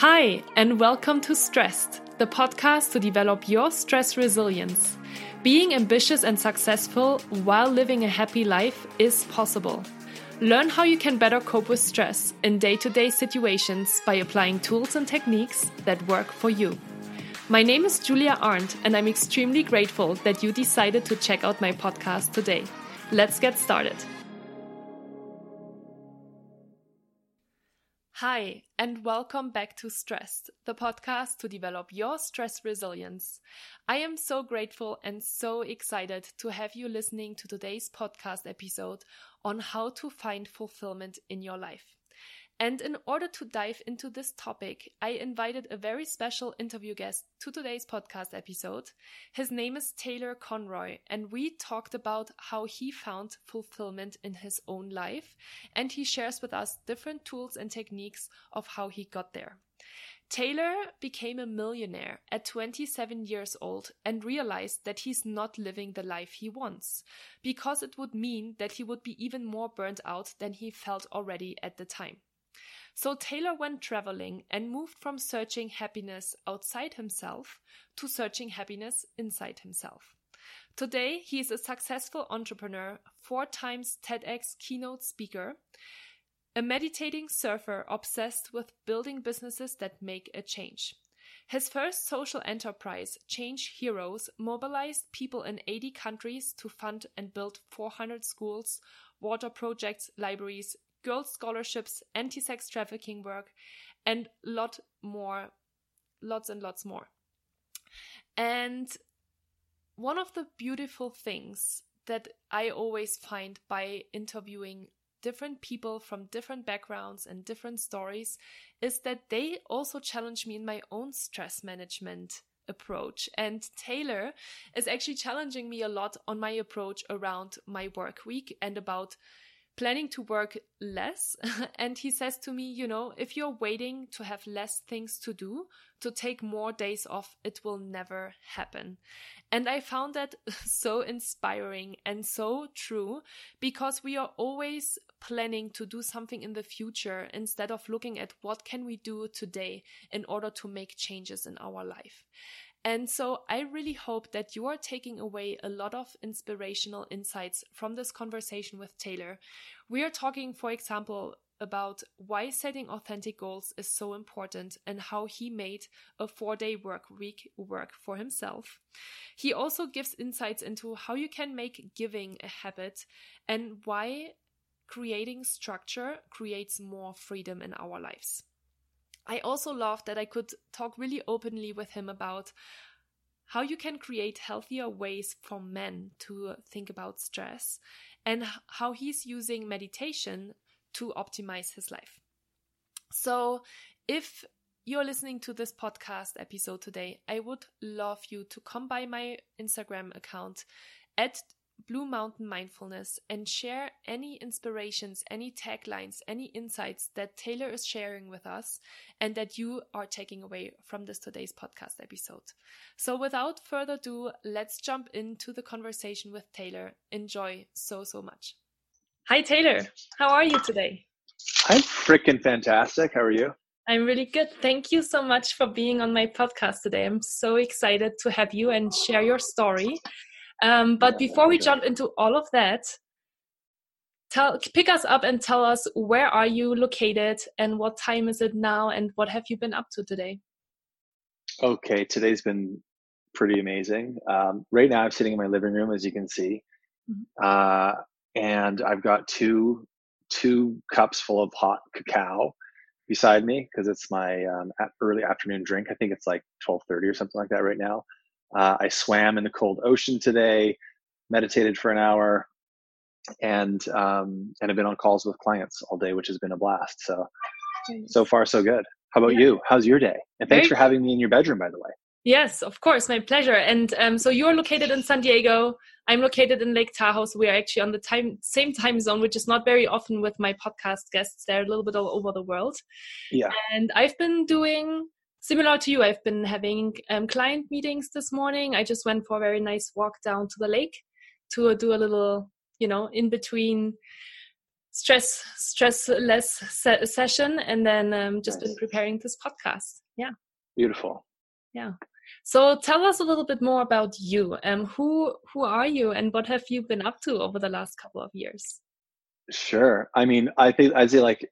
Hi, and welcome to Stressed, the podcast to develop your stress resilience. Being ambitious and successful while living a happy life is possible. Learn how you can better cope with stress in day to day situations by applying tools and techniques that work for you. My name is Julia Arndt, and I'm extremely grateful that you decided to check out my podcast today. Let's get started. Hi, and welcome back to Stressed, the podcast to develop your stress resilience. I am so grateful and so excited to have you listening to today's podcast episode on how to find fulfillment in your life. And in order to dive into this topic, I invited a very special interview guest to today's podcast episode. His name is Taylor Conroy, and we talked about how he found fulfillment in his own life, and he shares with us different tools and techniques of how he got there. Taylor became a millionaire at 27 years old and realized that he's not living the life he wants, because it would mean that he would be even more burnt out than he felt already at the time. So Taylor went traveling and moved from searching happiness outside himself to searching happiness inside himself. Today, he is a successful entrepreneur, four times TEDx keynote speaker, a meditating surfer obsessed with building businesses that make a change. His first social enterprise, Change Heroes, mobilized people in 80 countries to fund and build 400 schools, water projects, libraries, girls' scholarships, anti sex trafficking work, and lot more, lots and lots more. And one of the beautiful things that I always find by interviewing different people from different backgrounds and different stories is that they also challenge me in my own stress management approach. And Taylor is actually challenging me a lot on my approach around my work week and about planning to work less. and he says to me, you know, if you're waiting to have less things to do, to take more days off, it will never happen. And I found that so inspiring and so true because we are always planning to do something in the future instead of looking at what can we do today in order to make changes in our life. And so I really hope that you are taking away a lot of inspirational insights from this conversation with Taylor. We are talking, for example, about why setting authentic goals is so important and how he made a four day work week work for himself. He also gives insights into how you can make giving a habit and why creating structure creates more freedom in our lives. I also love that I could talk really openly with him about how you can create healthier ways for men to think about stress and how he's using meditation to optimize his life. So, if you're listening to this podcast episode today, I would love you to come by my Instagram account at Blue Mountain Mindfulness and share any inspirations, any taglines, any insights that Taylor is sharing with us and that you are taking away from this today's podcast episode. So, without further ado, let's jump into the conversation with Taylor. Enjoy so, so much. Hi, Taylor. How are you today? I'm freaking fantastic. How are you? I'm really good. Thank you so much for being on my podcast today. I'm so excited to have you and share your story. Um, but before we jump into all of that, tell pick us up and tell us where are you located and what time is it now and what have you been up to today? Okay, today's been pretty amazing. Um, right now, I'm sitting in my living room, as you can see, mm-hmm. uh, and I've got two two cups full of hot cacao beside me because it's my um, early afternoon drink. I think it's like 12:30 or something like that right now. Uh, I swam in the cold ocean today, meditated for an hour, and um, and I've been on calls with clients all day, which has been a blast. So so far so good. How about yeah. you? How's your day? And thanks Very- for having me in your bedroom, by the way. Yes, of course, my pleasure. And um, so you're located in San Diego. I'm located in Lake Tahoe, so we are actually on the time same time zone, which is not very often with my podcast guests. They're a little bit all over the world. Yeah. And I've been doing similar to you, I've been having um, client meetings this morning. I just went for a very nice walk down to the lake to do a little, you know, in between stress stress less se session and then um, just nice. been preparing this podcast. Yeah. Beautiful. Yeah. So tell us a little bit more about you. Um who who are you and what have you been up to over the last couple of years? Sure. I mean i think i'd say like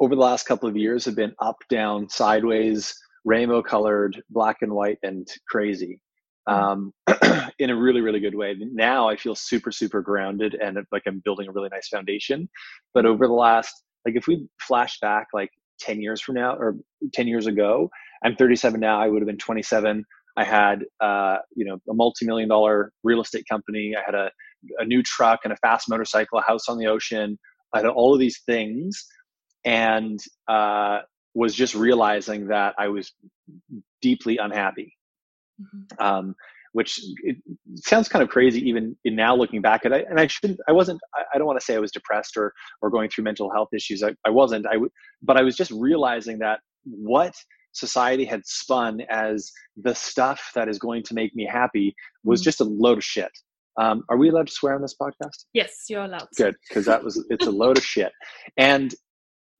over the last couple of years have been up down sideways rainbow colored black and white and crazy hmm. um, in a really really good way. Now i feel super super grounded and like i'm building a really nice foundation. But over the last like if we flash back like 10 years from now or 10 years ago i'm 37 now i would have been 27 i had uh, you know a multi-million dollar real estate company. I had a, a new truck and a fast motorcycle a house on the ocean. I had all of these things. And uh, was just realizing that i was deeply unhappy mm-hmm. um, which sounds kind of crazy even in now looking back at it. And I shouldn't, I wasn't, I don't want to say I was depressed or, or going through mental health issues. I, I wasn't, I would, but I was just realizing that what society had spun as the stuff that is going to make me happy was mm-hmm. just a load of shit. Um, are we allowed to swear on this podcast? Yes, you're allowed. Good, because that was it's a load of shit. And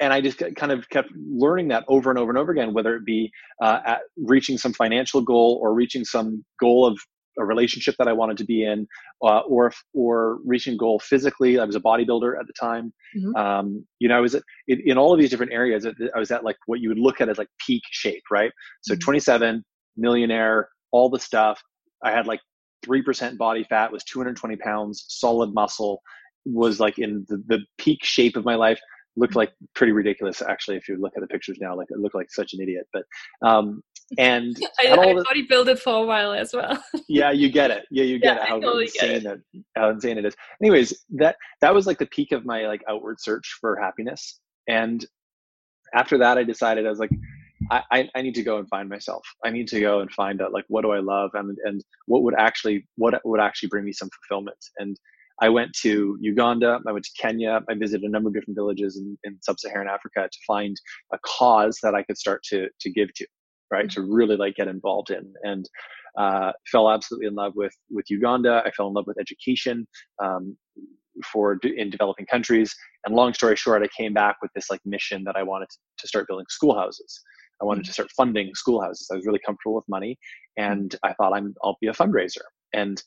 and I just kind of kept learning that over and over and over again, whether it be uh, reaching some financial goal or reaching some goal of a relationship that I wanted to be in, uh, or or reaching goal physically. I was a bodybuilder at the time. Mm-hmm. Um, you know, I was at, in, in, all of these different areas. I was at like what you would look at as like peak shape, right? So mm-hmm. 27, millionaire, all the stuff. I had like three percent body fat, was 220 pounds, solid muscle, was like in the, the peak shape of my life looked like pretty ridiculous actually if you look at the pictures now like it looked like such an idiot but um and I, I the, bodybuilded it for a while as well yeah you get it yeah you get yeah, it how totally insane it. that how insane it is anyways that that was like the peak of my like outward search for happiness and after that i decided i was like I, I need to go and find myself. I need to go and find out like what do I love and and what would actually what would actually bring me some fulfillment. And I went to Uganda, I went to Kenya, I visited a number of different villages in, in sub-Saharan Africa to find a cause that I could start to to give to, right? Mm-hmm. To really like get involved in, and uh, fell absolutely in love with with Uganda. I fell in love with education um, for in developing countries. And long story short, I came back with this like mission that I wanted to start building schoolhouses. I wanted mm-hmm. to start funding schoolhouses. I was really comfortable with money, and I thought I'm I'll be a fundraiser. And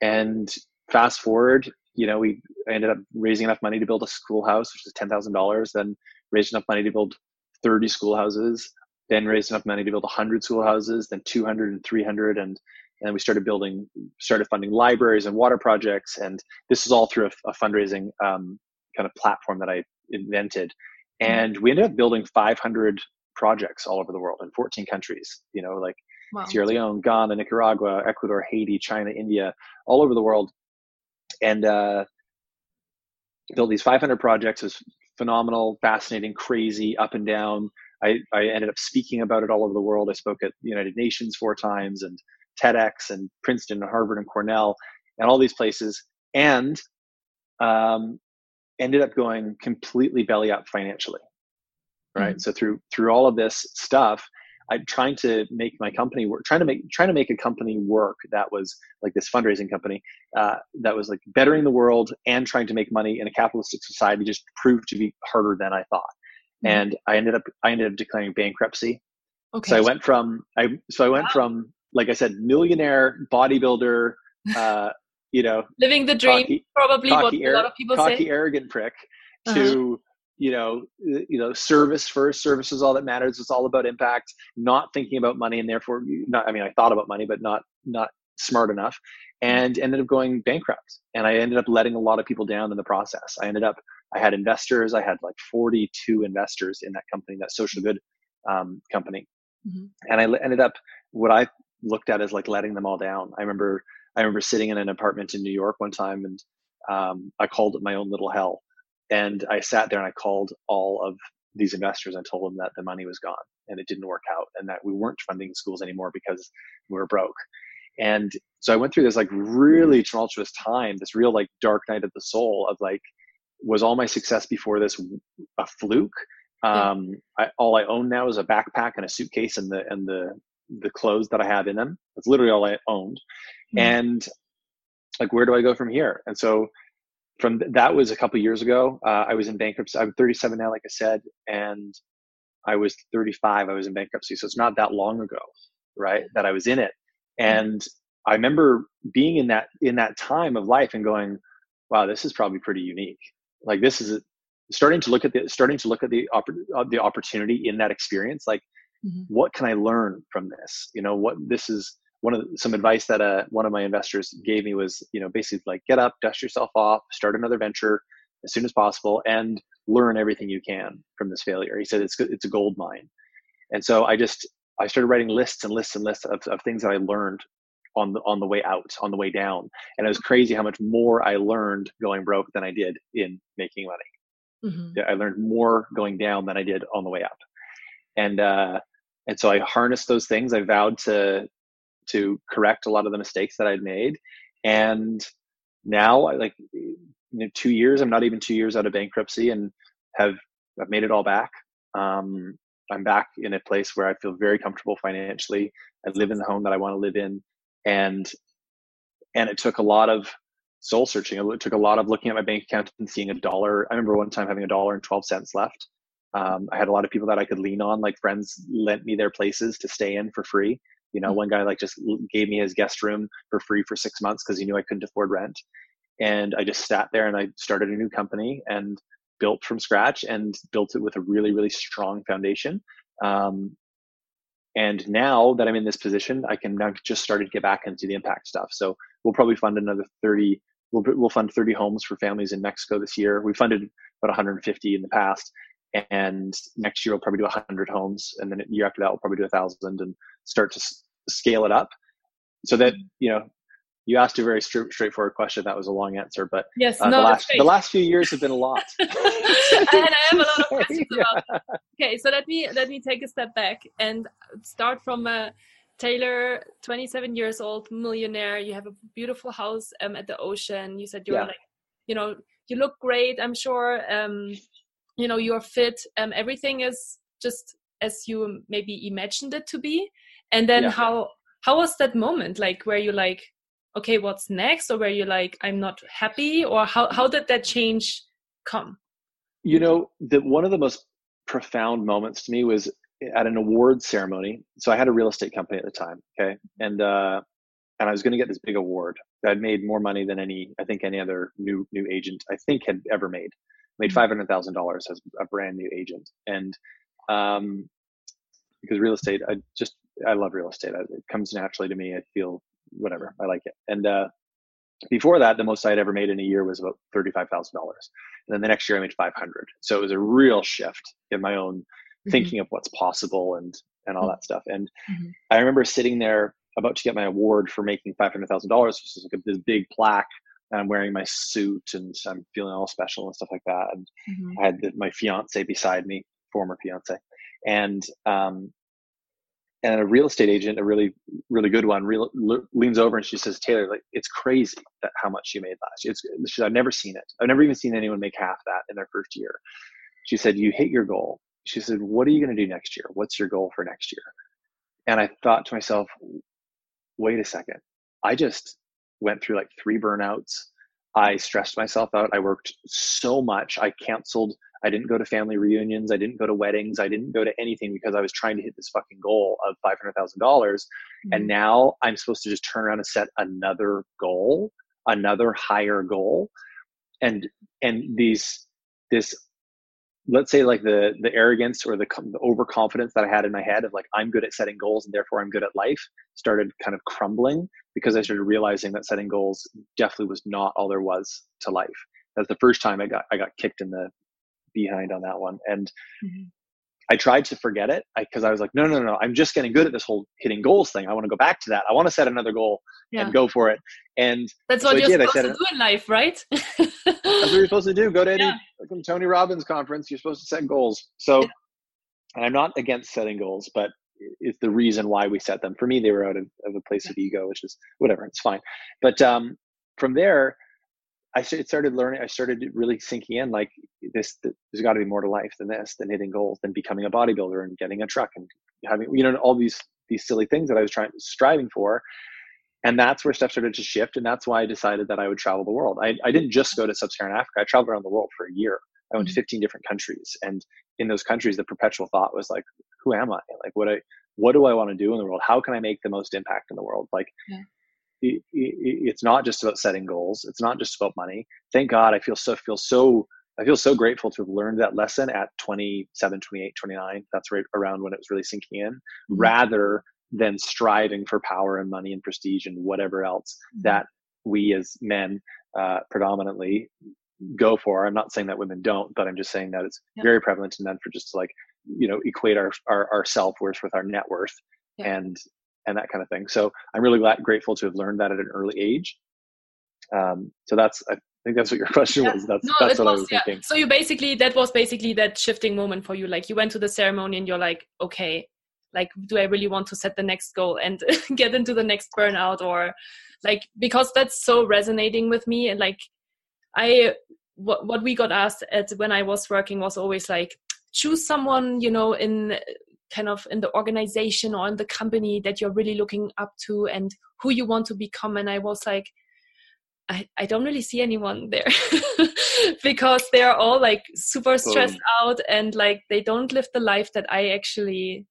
and fast forward, you know, we ended up raising enough money to build a schoolhouse, which is ten thousand dollars. Then raised enough money to build thirty schoolhouses. Then raised enough money to build hundred schoolhouses. Then 200 and 300, and and we started building, started funding libraries and water projects. And this is all through a, a fundraising um, kind of platform that I invented. Mm-hmm. And we ended up building 500 projects all over the world in 14 countries. You know, like wow. Sierra Leone, Ghana, Nicaragua, Ecuador, Haiti, China, India, all over the world and uh, built these 500 projects. It was phenomenal, fascinating, crazy, up and down. I, I ended up speaking about it all over the world. I spoke at the United Nations four times and TEDx and Princeton and Harvard and Cornell and all these places, and um, ended up going completely belly up financially. Right. Mm-hmm. So through through all of this stuff, I'm trying to make my company work, trying to make trying to make a company work that was like this fundraising company uh, that was like bettering the world and trying to make money in a capitalistic society just proved to be harder than I thought. Mm-hmm. And I ended up I ended up declaring bankruptcy. Okay. So I went from I so I went wow. from like I said millionaire bodybuilder, uh, you know, living the dream, cocky, probably cocky, what a lot of people cocky, say. arrogant prick to uh-huh you know you know service first service is all that matters it's all about impact not thinking about money and therefore not i mean i thought about money but not not smart enough and ended up going bankrupt and i ended up letting a lot of people down in the process. I ended up i had investors i had like 42 investors in that company that social good um, company mm-hmm. and i ended up what i looked at as like letting them all down. I remember i remember sitting in an apartment in new york one time and um, i called it my own little hell and I sat there and I called all of these investors and told them that the money was gone and it didn't work out and that we weren't funding schools anymore because we were broke. And so I went through this like really tumultuous time, this real like dark night of the soul of like, was all my success before this a fluke? Um, I, all I own now is a backpack and a suitcase and the and the the clothes that I have in them. That's literally all I owned. Mm-hmm. And like, where do I go from here? And so from that was a couple years ago. Uh, I was in bankruptcy. I'm 37 now, like I said, and I was 35. I was in bankruptcy, so it's not that long ago, right? That I was in it, and I remember being in that in that time of life and going, "Wow, this is probably pretty unique. Like this is starting to look at the starting to look at the uh, the opportunity in that experience. Like, mm-hmm. what can I learn from this? You know, what this is." One of the, some advice that uh, one of my investors gave me was, you know, basically like get up, dust yourself off, start another venture as soon as possible, and learn everything you can from this failure. He said it's it's a gold mine, and so I just I started writing lists and lists and lists of, of things that I learned on the on the way out, on the way down, and it was crazy how much more I learned going broke than I did in making money. Mm-hmm. I learned more going down than I did on the way up, and uh, and so I harnessed those things. I vowed to to correct a lot of the mistakes that I'd made, and now like know, two years. I'm not even two years out of bankruptcy, and have I've made it all back. Um, I'm back in a place where I feel very comfortable financially. I live in the home that I want to live in, and and it took a lot of soul searching. It took a lot of looking at my bank account and seeing a dollar. I remember one time having a dollar and twelve cents left. Um, I had a lot of people that I could lean on, like friends lent me their places to stay in for free. You know, mm-hmm. one guy like just gave me his guest room for free for six months because he knew I couldn't afford rent and I just sat there and I started a new company and built from scratch and built it with a really really strong foundation. Um, and now that I'm in this position, I can now just start to get back into the impact stuff. So we'll probably fund another 30. We'll, we'll fund 30 homes for families in Mexico this year. We funded about 150 in the past, and next year we'll probably do 100 homes, and then the year after that we'll probably do a thousand and start to s- scale it up so that you know you asked a very straight, straightforward question. That was a long answer, but yes, uh, no, the, last, the last few years have been a lot. and I have a lot of questions yeah. about. Okay, so let me let me take a step back and start from a Taylor, 27 years old, millionaire. You have a beautiful house um, at the ocean. You said you're yeah. like, you know, you look great. I'm sure. Um, you know, you're fit. Um, everything is just as you maybe imagined it to be. And then yeah. how how was that moment? Like where you like okay what's next? Or were you like i'm not happy? Or how, how did that change come? You know the one of the most profound moments to me was at an award ceremony. So i had a real estate company at the time okay? And uh and i was going to get this big award. That had made more money than any i think any other new new agent i think had ever made. Made mm-hmm. $500000 as a brand new agent. And um because real estate i just i love real estate it comes naturally to me i feel whatever. I like it. And uh, before that, the most I'd ever made in a year was about thirty-five thousand dollars, and then the next year I made five hundred. So it was a real shift in my own mm-hmm. thinking of what's possible and and all mm-hmm. that stuff. And mm-hmm. I remember sitting there about to get my award for making five hundred thousand dollars, which is like a, this big plaque. And I'm wearing my suit and I'm feeling all special and stuff like that. And mm-hmm. I had the, my fiance beside me, former fiance, and um, and a real estate agent, a really really good one, real, leans over and she says, "Taylor, like it's crazy that how much you made last year. It's, she said, I've never seen it. I've never even seen anyone make half that in their first year." She said, "You hit your goal." She said, "What are you going to do next year? What's your goal for next year?" And I thought to myself, "Wait a second. I just went through like three burnouts. I stressed myself out. I worked so much. I canceled I didn't go to family reunions. I didn't go to weddings. I didn't go to anything because I was trying to hit this fucking goal of five hundred thousand dollars. Mm-hmm. And now I'm supposed to just turn around and set another goal, another higher goal, and and these this let's say like the the arrogance or the, the overconfidence that I had in my head of like I'm good at setting goals and therefore I'm good at life started kind of crumbling because I started realizing that setting goals definitely was not all there was to life. That's the first time I got I got kicked in the behind on that one. And mm-hmm. I tried to forget it because I, I, was like, no, no, no, I'm just getting good at this whole hitting goals thing. I want to go back to that. I want to set another goal yeah. and go for it. And that's what so you're did. supposed to do in life, right? that's what you're supposed to do. Go to any yeah. like, Tony Robbins conference. You're supposed to set goals. So, yeah. and I'm not against setting goals, but it's the reason why we set them. For me, they were out of, of a place of ego, which is whatever. It's fine. But um, from there, I started learning. I started really sinking in like this. There's got to be more to life than this, than hitting goals, than becoming a bodybuilder and getting a truck and having you know all these these silly things that I was trying striving for. and that's where stuff started to shift and that's why i decided that i would travel the world i, I didn't just go to sub-saharan africa i traveled around the world for a year i went to mm-hmm. 15 different countries and in those countries the perpetual thought was like who am i like what i what do i want to do in the world how can i make the most impact in the world like yeah. It, it, it's not just about setting goals it's not just about money thank god i feel so feel so I feel so grateful to have learned that lesson at 27, 28, 29. That's right around when it was really sinking in, mm-hmm. rather than striving for power and money and prestige and whatever else mm-hmm. that we as men uh, predominantly go for. I'm not saying that women don't, but I'm just saying that it's yeah. very prevalent in men for just to like, you know, equate our, our, our self worth with our net worth yeah. and, and that kind of thing. So I'm really glad, grateful to have learned that at an early age. Um, so that's, I think that's what your question yeah. was. That's, no, that's what was, I was thinking. So you basically, that was basically that shifting moment for you. Like you went to the ceremony and you're like, okay, like do i really want to set the next goal and get into the next burnout or like because that's so resonating with me and like i what, what we got asked at when i was working was always like choose someone you know in kind of in the organization or in the company that you're really looking up to and who you want to become and i was like I, I don't really see anyone there because they're all like super stressed out and like they don't live the life that I actually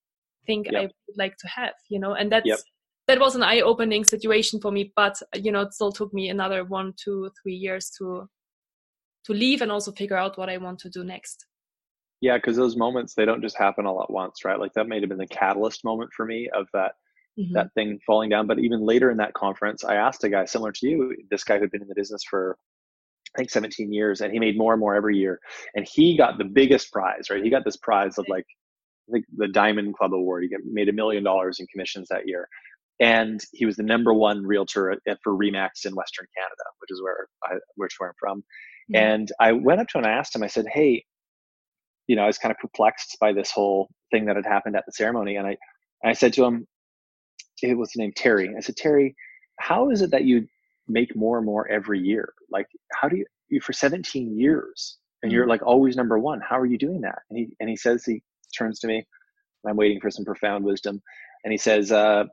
think yep. I would like to have, you know, and that's yep. that was an eye-opening situation for me. But you know, it still took me another one, two, three years to to leave and also figure out what I want to do next. Yeah, because those moments they don't just happen all at once, right? Like that may have been the catalyst moment for me of that mm-hmm. that thing falling down. But even later in that conference, I asked a guy similar to you, this guy who'd been in the business for I think 17 years, and he made more and more every year. And he got the biggest prize, right? He got this prize of like I think the Diamond Club Award. He made a million dollars in commissions that year, and he was the number one realtor at, for Remax in Western Canada, which is where I, which where I'm from. Mm-hmm. And I went up to him and I asked him. I said, "Hey, you know, I was kind of perplexed by this whole thing that had happened at the ceremony, and I, and I said to him, it was named Terry. I said, Terry, how is it that you make more and more every year? Like, how do you, you for 17 years and you're mm-hmm. like always number one? How are you doing that? And he and he says he turns to me. I'm waiting for some profound wisdom. And he says, uh,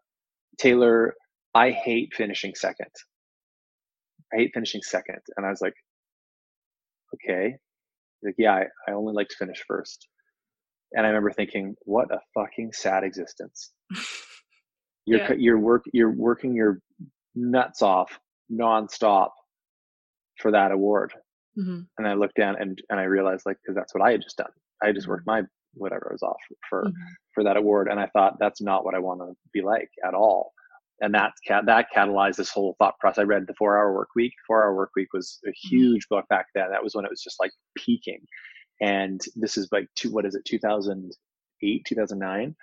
Taylor, I hate finishing second. I hate finishing second. And I was like, okay. Like, yeah, I, I only like to finish first. And I remember thinking, what a fucking sad existence. You're, yeah. you're work, you're working your nuts off nonstop for that award. Mm-hmm. And I looked down and, and I realized like, cause that's what I had just done. I just worked mm-hmm. my whatever I was off for mm-hmm. for that award, and I thought that's not what I want to be like at all. And that that catalyzed this whole thought process. I read the Four Hour Work Week. Four Hour Work Week was a mm-hmm. huge book back then. That was when it was just like peaking. And this is like two, what is it, 2008, 2009.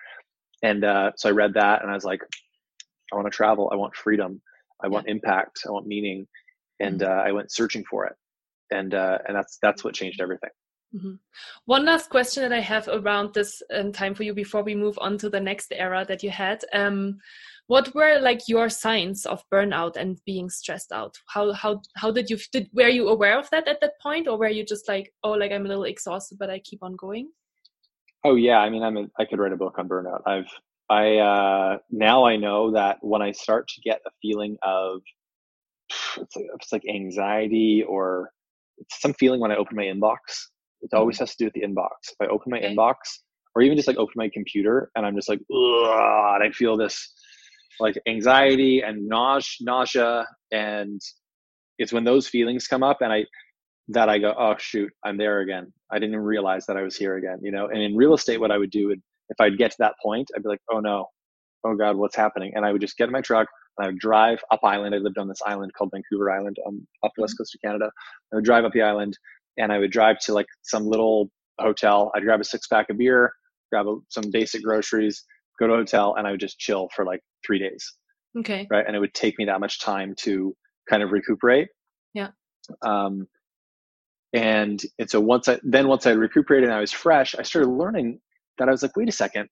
And uh, so I read that, and I was like, I want to travel. I want freedom. I want yeah. impact. I want meaning. And mm-hmm. uh, I went searching for it. And uh, and that's that's what changed everything. Mm-hmm. One last question that I have around this um, time for you before we move on to the next era that you had. Um, what were like your signs of burnout and being stressed out? How how how did you did were you aware of that at that point, or were you just like, oh, like I'm a little exhausted, but I keep on going? Oh yeah, I mean, I'm a, I could write a book on burnout. I've I uh, now I know that when I start to get a feeling of it's like, it's like anxiety or it's some feeling when I open my inbox it always mm-hmm. has to do with the inbox. If I open my okay. inbox or even just like open my computer and I'm just like, and I feel this like anxiety and nausea, and it's when those feelings come up and I that I go, oh shoot, I'm there again. I didn't even realize that I was here again, you know. And in real estate, what I would do, would, if I'd get to that point, I'd be like, oh no, oh god, what's happening? And I would just get in my truck and I would drive up island. I lived on this island called Vancouver Island, um, up the west mm-hmm. coast of Canada. I would drive up the island and I would drive to like some little hotel. I'd grab a six pack of beer, grab a, some basic groceries, go to a hotel, and I would just chill for like three days. Okay. Right. And it would take me that much time to kind of recuperate. Yeah. Um, and and so once I then once I recuperated and I was fresh, I started learning that I was like, wait a second,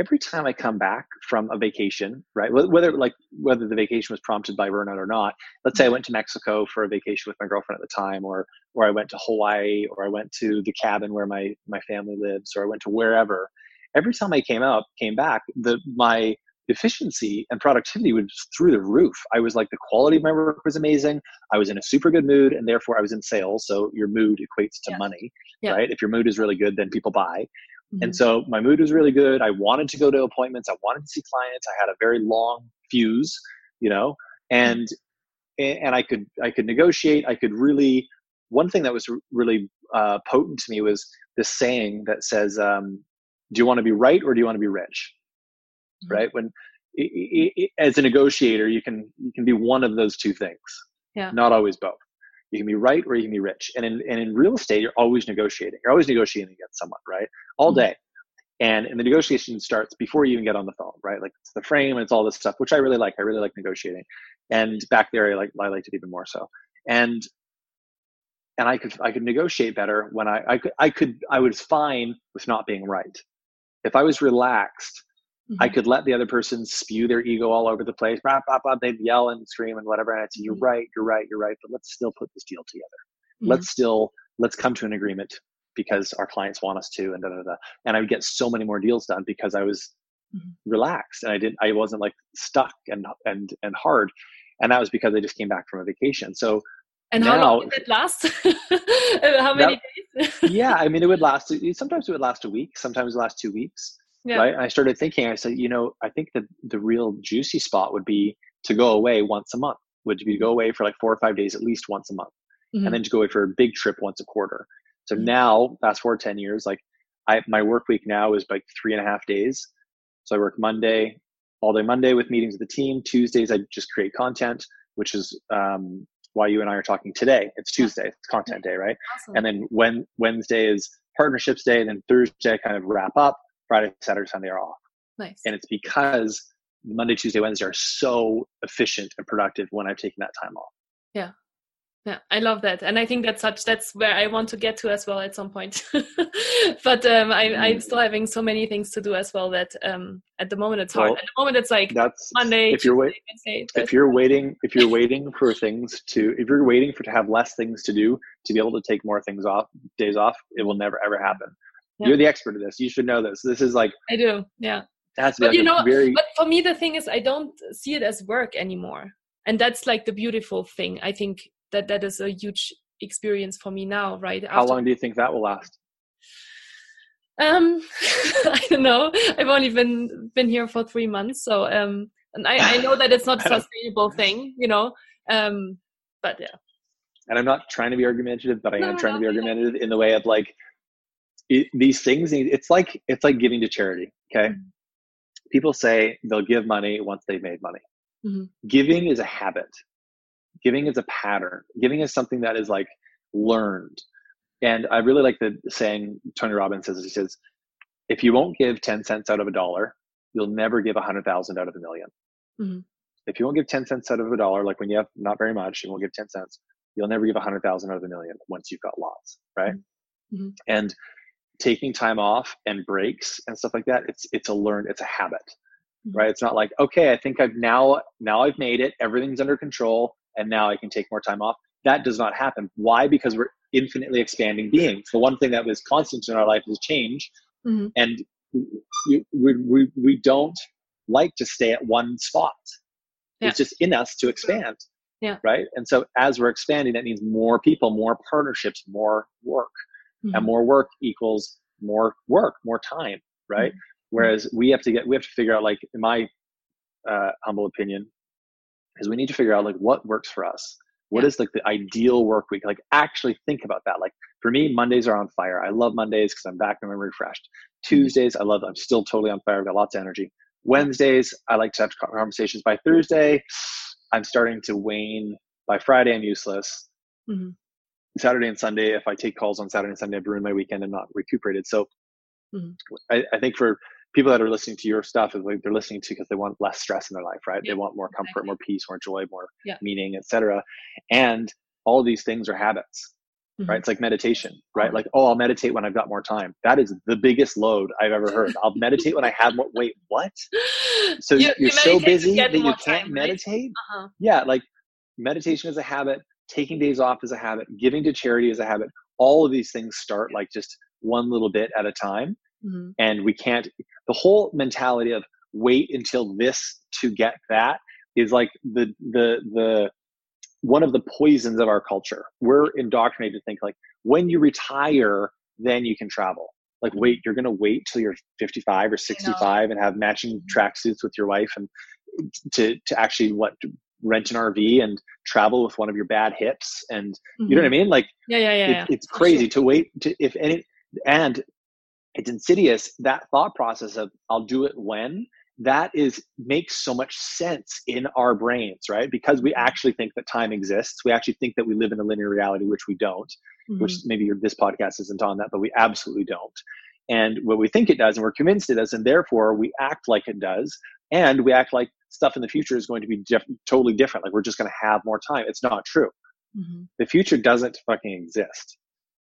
every time I come back from a vacation, right? Whether like whether the vacation was prompted by burnout or not. Let's say I went to Mexico for a vacation with my girlfriend at the time, or or I went to Hawaii, or I went to the cabin where my my family lives, or I went to wherever. Every time I came out, came back, the my efficiency and productivity was through the roof. I was like the quality of my work was amazing. I was in a super good mood, and therefore I was in sales. So your mood equates to money, yeah. right? If your mood is really good, then people buy. Mm-hmm. And so my mood was really good. I wanted to go to appointments. I wanted to see clients. I had a very long fuse, you know, and mm-hmm. and I could I could negotiate. I could really. One thing that was really uh, potent to me was this saying that says, um, "Do you want to be right or do you want to be rich?" Mm-hmm. Right? When it, it, as a negotiator, you can you can be one of those two things. Yeah. Not always both. You can be right or you can be rich. And in and in real estate, you're always negotiating. You're always negotiating against someone, right? All mm-hmm. day. And, and the negotiation starts before you even get on the phone, right? Like it's the frame and it's all this stuff, which I really like. I really like negotiating. And back there, I like I liked it even more so. And and I could I could negotiate better when I I could I could I was fine with not being right. If I was relaxed, mm-hmm. I could let the other person spew their ego all over the place. Blah, blah, blah. They'd yell and scream and whatever. And I'd say, "You're mm-hmm. right, you're right, you're right." But let's still put this deal together. Mm-hmm. Let's still let's come to an agreement because our clients want us to and da, da, da. and i would get so many more deals done because i was mm-hmm. relaxed and i didn't i wasn't like stuck and and and hard and that was because i just came back from a vacation so and now, how long did it last how many that, days yeah i mean it would last sometimes it would last a week sometimes it last two weeks yeah. right and i started thinking i said you know i think that the real juicy spot would be to go away once a month would be to go away for like four or five days at least once a month mm-hmm. and then to go away for a big trip once a quarter so mm-hmm. now, fast forward 10 years, like I, my work week now is like three and a half days. So I work Monday, all day Monday with meetings with the team. Tuesdays, I just create content, which is um, why you and I are talking today. It's Tuesday, it's content day, right? Awesome. And then when Wednesday is partnerships day, and then Thursday I kind of wrap up. Friday, Saturday, Sunday are off. Nice. And it's because Monday, Tuesday, Wednesday are so efficient and productive when I've taken that time off. Yeah yeah i love that. And i think that's such that's where i want to get to as well at some point. But um, I, i'm mm. still having so many things to do as well that um, at the moment it's hard. Well, at the moment it's like that's monday if you're waiting if you're waiting if you're waiting for things to if you're waiting for to have less things to do to be able to take more things off days off it will never ever happen. Yeah. you're the expert of this. You should know this. This is like i do. Yeah. that's but like you know very... but for me the thing is i don't see it as work anymore. And that's like the beautiful thing i think that that is a huge experience for me now right? How long do you think that will last? Um i don't know. I've only been been here for three months so um and i i know that it's not a sustainable thing you know? Um but yeah. And i'm not trying to be argumentative but i no, am trying no, to be argumentative in the way of like it, these things it's like it's like giving to charity okay? Mm-hmm. people say they'll give money once they've made money. Mm-hmm. giving is a habit giving is a pattern giving is something that is like learned and i really like the saying tony robbins says he says if you won't give 10 cents out of a dollar you'll never give a hundred thousand out of a 1000000 mm-hmm. if you won't give 10 cents out of a dollar like when you have not very much you won't give 10 cents you'll never give a hundred thousand out of a million once you've got lots right mm-hmm. mm-hmm. and taking time off and breaks and stuff like that it's it's a learned it's a habit mm-hmm. right it's not like okay i think i've now now i've made it everything's under control and now I can take more time off. That does not happen. Why? Because we're infinitely expanding beings. The one thing that was constant in our life is change. Mm-hmm. And we, we, we don't like to stay at one spot. Yeah. It's just in us to expand. Yeah. Right. And so as we're expanding, that means more people, more partnerships, more work. Mm-hmm. And more work equals more work, more time. Right. Mm-hmm. Whereas we have to get, we have to figure out, like, in my uh, humble opinion, is we need to figure out like what works for us. What is like the ideal work week? Like actually think about that. Like for me mondays are on fire. I love mondays because i'm back and i'm refreshed. Mm-hmm. tuesdays i love i'm still totally on fire. I've got lots of energy. Wednesdays i like to have conversations. By thursday i'm starting to wane. By friday i'm useless. Mm-hmm. saturday and sunday if i take calls on saturday and sunday i've ruined my weekend and not recuperated so mm-hmm. I, I think for people that are listening to your stuff is like they're listening to because they want less stress in their life, right? Yeah, they want more comfort, exactly. more peace, more joy, more yeah. meaning, etc. And all these things are habits, mm-hmm. right? It's like meditation, right? Like, oh, I'll meditate when I've got more time. That is the biggest load I've ever heard. I'll meditate when I have more. Wait, what? So you, are so busy that you can't time, meditate? Right? Uh-huh. Yeah, like meditation is a habit. Taking days off is a habit. Giving to charity is a habit. All of these things start like just one little bit at a time. Mm-hmm. And we can't, the whole mentality of wait until this to get that is like the the the one of the poisons of our culture. We're indoctrinated to think like when you retire, then you can travel. Like, wait, you're going to wait till you're 55 or 65 and have matching mm-hmm. tracksuits with your wife and to, to actually what rent an RV and travel with one of your bad hips. And mm-hmm. you know what I mm-hmm. mean? Like, yeah, yeah, yeah. It, yeah. It's crazy to wait to, if any, and it's insidious that thought process of I'll do it when that is makes so much sense in our brains right because we mm-hmm. actually think that time exists we actually think that we live in a linear reality which we don't mm-hmm. which maybe this podcast isn't on that but we absolutely don't and what we think it does and we're convinced it does and therefore we act like it does and we act like stuff in the future is going to be diff- totally different like we're just going to have more time it's not true mm-hmm. the future doesn't fucking exist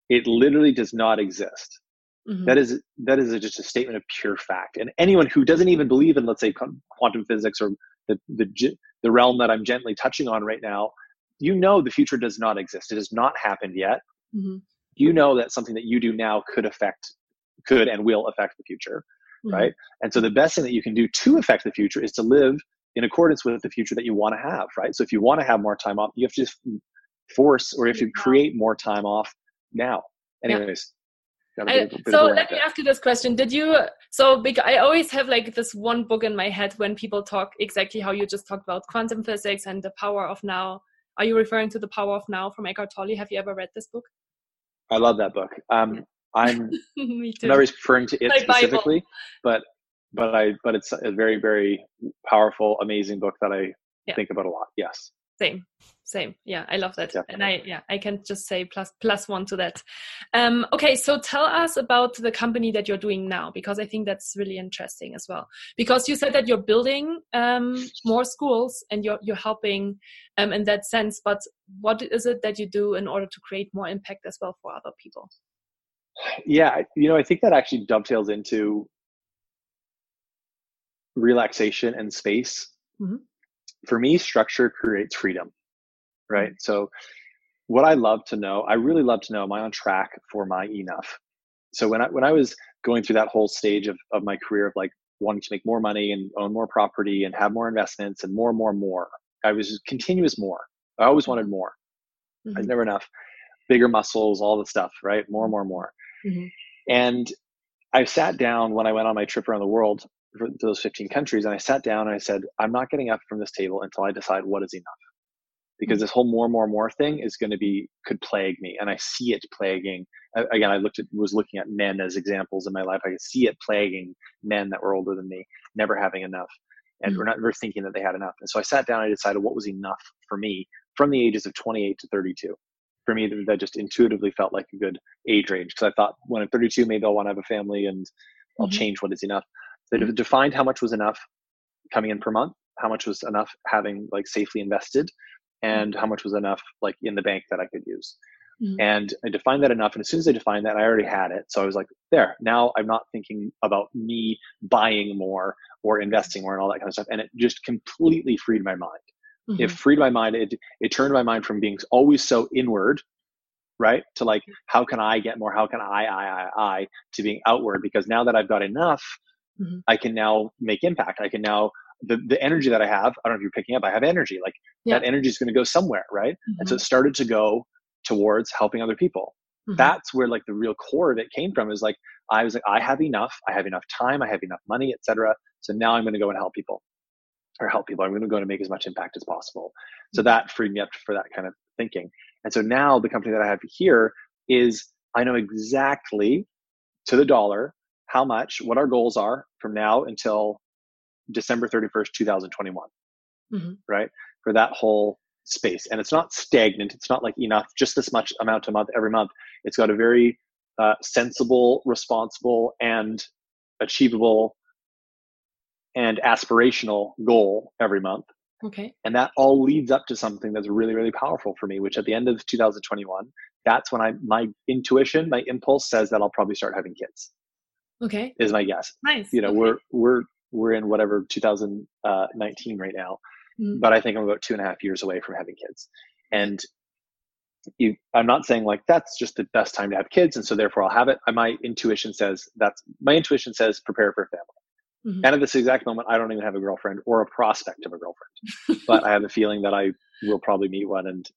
it literally does not exist Mm-hmm. That is that is a, just a statement of pure fact. And anyone who doesn't even believe in, let's say, quantum physics or the the the realm that I'm gently touching on right now, you know the future does not exist. It has not happened yet. Mm-hmm. You know that something that you do now could affect, could and will affect the future, mm-hmm. right? And so the best thing that you can do to affect the future is to live in accordance with the future that you want to have, right? So if you want to have more time off, you have to just force or if you create more time off now. Anyways, I, so let me ask you this question. Did you so because i always have like this one book in my head when people talk exactly how you just talked about quantum physics and the power of now. Are you referring to the power of now from eckhart tolle? Have you ever read this book? I love that book. Um i'm not referring to it like specifically Bible. but but i but it's a very very powerful amazing book that i yeah. think about a lot. Yes. Same same. Yeah i love that. Definitely. and i yeah i can just say plus plus one to that. Um okay so tell us about the company that you're doing now because i think that's really interesting as well. Because you said that you're building um more schools and you're you're helping um in that sense but what is it that you do in order to create more impact as well for other people? Yeah you know i think that actually dovetails into relaxation and space. Mm-hmm. For me, structure creates freedom, right? So, what I love to know, I really love to know, am I on track for my enough? So when I when I was going through that whole stage of of my career of like wanting to make more money and own more property and have more investments and more, more, more, I was continuous more. I always wanted more. Mm-hmm. I was never enough. Bigger muscles, all the stuff, right? More, more, more. Mm-hmm. And I sat down when I went on my trip around the world for those 15 countries. And I sat down and I said, I'm not getting up from this table until I decide what is enough. Because this whole more, more, more thing is going to be, could plague me. And I see it plaguing. Again, I looked at, was looking at men as examples in my life. I could see it plaguing men that were older than me, never having enough. And mm-hmm. we're not, we're thinking that they had enough. And so I sat down and I decided what was enough for me from the ages of 28 to 32 for me that just intuitively felt like a good age range because I thought when I'm 32 maybe I'll want to have a family and I'll mm-hmm. change what is enough. They defined how much was enough coming in per month, how much was enough having like safely invested, and how much was enough like in the bank that I could use. Mm-hmm. And I defined that enough. And as soon as I defined that, I already had it. So I was like, there, now I'm not thinking about me buying more or investing more and all that kind of stuff. And it just completely freed my mind. Mm-hmm. It freed my mind. It, it turned my mind from being always so inward, right? To like, how can I get more? How can I, I, I, I, to being outward? Because now that I've got enough, mm-hmm. I can now make impact. I can now the, the energy that I have, I don't know if you're picking up, I have energy. Like yeah. that energy is going to go somewhere, right? Mm-hmm. And so it mm-hmm. started to go towards helping other people. Mm-hmm. That's where like the real core of it came from is like I was like, I have enough, I have enough time, I have enough money, etc. So now I'm going to go and help people or help people. I'm going to go and make as much impact as possible. So mm-hmm. that freed me up for that kind of thinking. And so now the company that I have here is I know exactly to the dollar how much, what our goals are from now until December 31st, 2021, mm-hmm. right? For that whole space. And it's not stagnant. It's not like enough, just this much amount a month every month. It's got a very uh, sensible, responsible, and achievable and aspirational goal every month. Okay. And that all leads up to something that's really, really powerful for me, which at the end of 2021, that's when I my intuition, my impulse says that I'll probably start having kids. Okay. Is my guess. Nice. You know, okay. we're we're we're in whatever 2019 right now, mm-hmm. but I think I'm about two and a half years away from having kids, and you, I'm not saying like that's just the best time to have kids, and so therefore I'll have it. My intuition says that's my intuition says prepare for a family. Mm-hmm. And at this exact moment, I don't even have a girlfriend or a prospect of a girlfriend. but I have a feeling that I will probably meet one and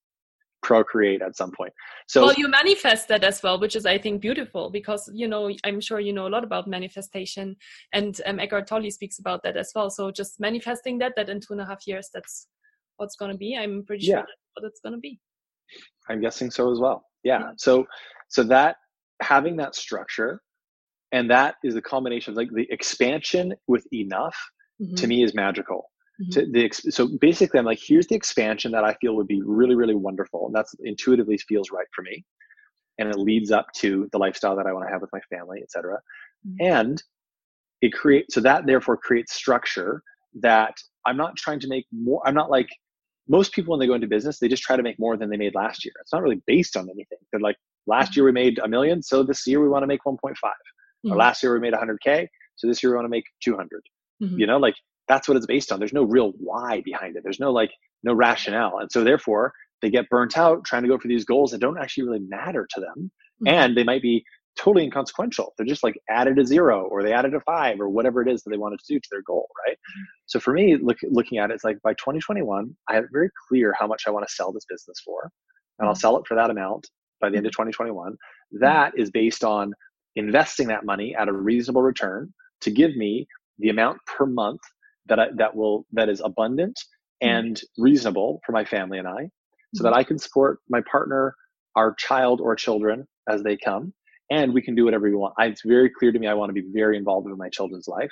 procreate at some point. So well, you manifest that as well, which is I think beautiful because you know I'm sure you know a lot about manifestation, and um, Eckhart Tolle speaks about that as well. So just manifesting that that in two and a half years, that's what's going to be. I'm pretty sure yeah. that's what it's going to be. I'm guessing so as well. Yeah. yeah. So so that having that structure and that is a combination of like the expansion with enough mm-hmm. to me is magical mm-hmm. to the so basically i'm like here's the expansion that i feel would be really really wonderful and that's intuitively feels right for me and it leads up to the lifestyle that i want to have with my family etc mm-hmm. and it creates so that therefore creates structure that i'm not trying to make more i'm not like most people when they go into business they just try to make more than they made last year it's not really based on anything they're like last mm-hmm. year we made a million so this year we want to make 1.5 mm-hmm. or last year we made 100k so this year we want to make 200 mm-hmm. you know like that's what it's based on there's no real why behind it there's no like no rationale and so therefore they get burnt out trying to go for these goals that don't actually really matter to them mm-hmm. and they might be totally inconsequential they're just like added a zero or they added a five or whatever it is that they wanted to do to their goal right mm-hmm. so for me look, looking at it it's like by 2021 i have very clear how much i want to sell this business for and i'll mm-hmm. sell it for that amount by the end of 2021 mm-hmm. that is based on investing that money at a reasonable return to give me the amount per month that I, that will that is abundant mm-hmm. and reasonable for my family and I, so that mm-hmm. I can support my partner, our child or children as they come, and we can do whatever we want. I, it's very clear to me I want to be very involved in my children's life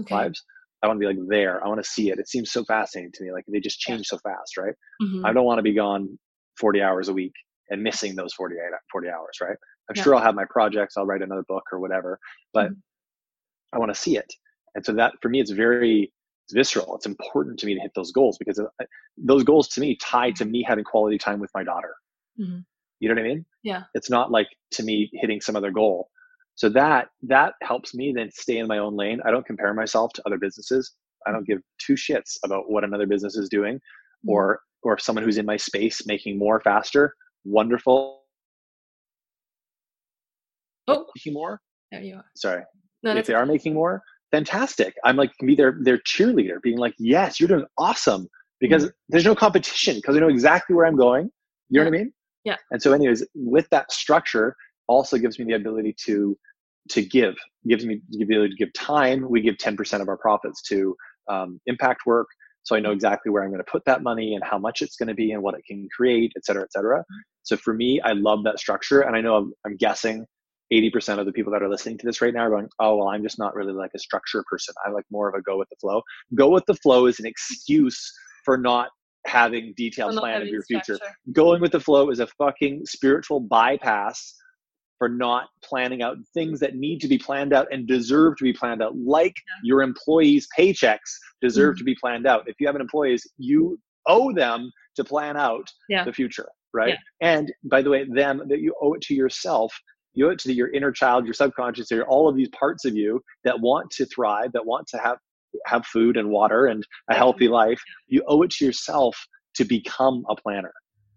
okay. lives. I want to be like there. I want to see it. It seems so fascinating to me. Like they just change so fast, right? Mm-hmm. I don't want to be gone 40 hours a week and missing those 48 40 hours, right? I'm yeah. sure I'll have my projects, I'll write another book or whatever, but mm-hmm. I want to see it. And so that for me, it's very it's visceral. It's important to me to hit those goals because uh, those goals to me tie to me having quality time with my daughter. Mm-hmm. You know what I mean? Yeah. It's not like to me hitting some other goal. So that that helps me then stay in my own lane. I don't compare myself to other businesses. I don't give two shits about what another business is doing mm-hmm. or or someone who's in my space making more faster. Wonderful. Oh, making more. There you are. Sorry. No, if they are making more, fantastic. I'm like can be their their cheerleader, being like, yes, you're doing awesome because mm-hmm. there's no competition because I know exactly where I'm going. You know what I mean? Yeah. And so, anyways, with that structure, also gives me the ability to to give, gives me the ability to give time. We give 10% of our profits to um, impact work. So I know exactly where I'm going to put that money and how much it's going to be and what it can create, et cetera, et cetera. Mm-hmm. So for me, I love that structure. And I know I'm, I'm guessing 80% of the people that are listening to this right now are going, oh, well, I'm just not really like a structure person. I like more of a go with the flow. Go with the flow is an excuse for not having detailed plan of your future. Going with the flow is a fucking spiritual bypass for not planning out things that need to be planned out and deserve to be planned out, like yeah. your employees' paychecks deserve mm-hmm. to be planned out. If you have an employees, you owe them to plan out yeah. the future, right? Yeah. And by the way, them that you owe it to yourself you owe it to your inner child, your subconscious, or all of these parts of you that want to thrive, that want to have have food and water and a healthy life. You owe it to yourself to become a planner.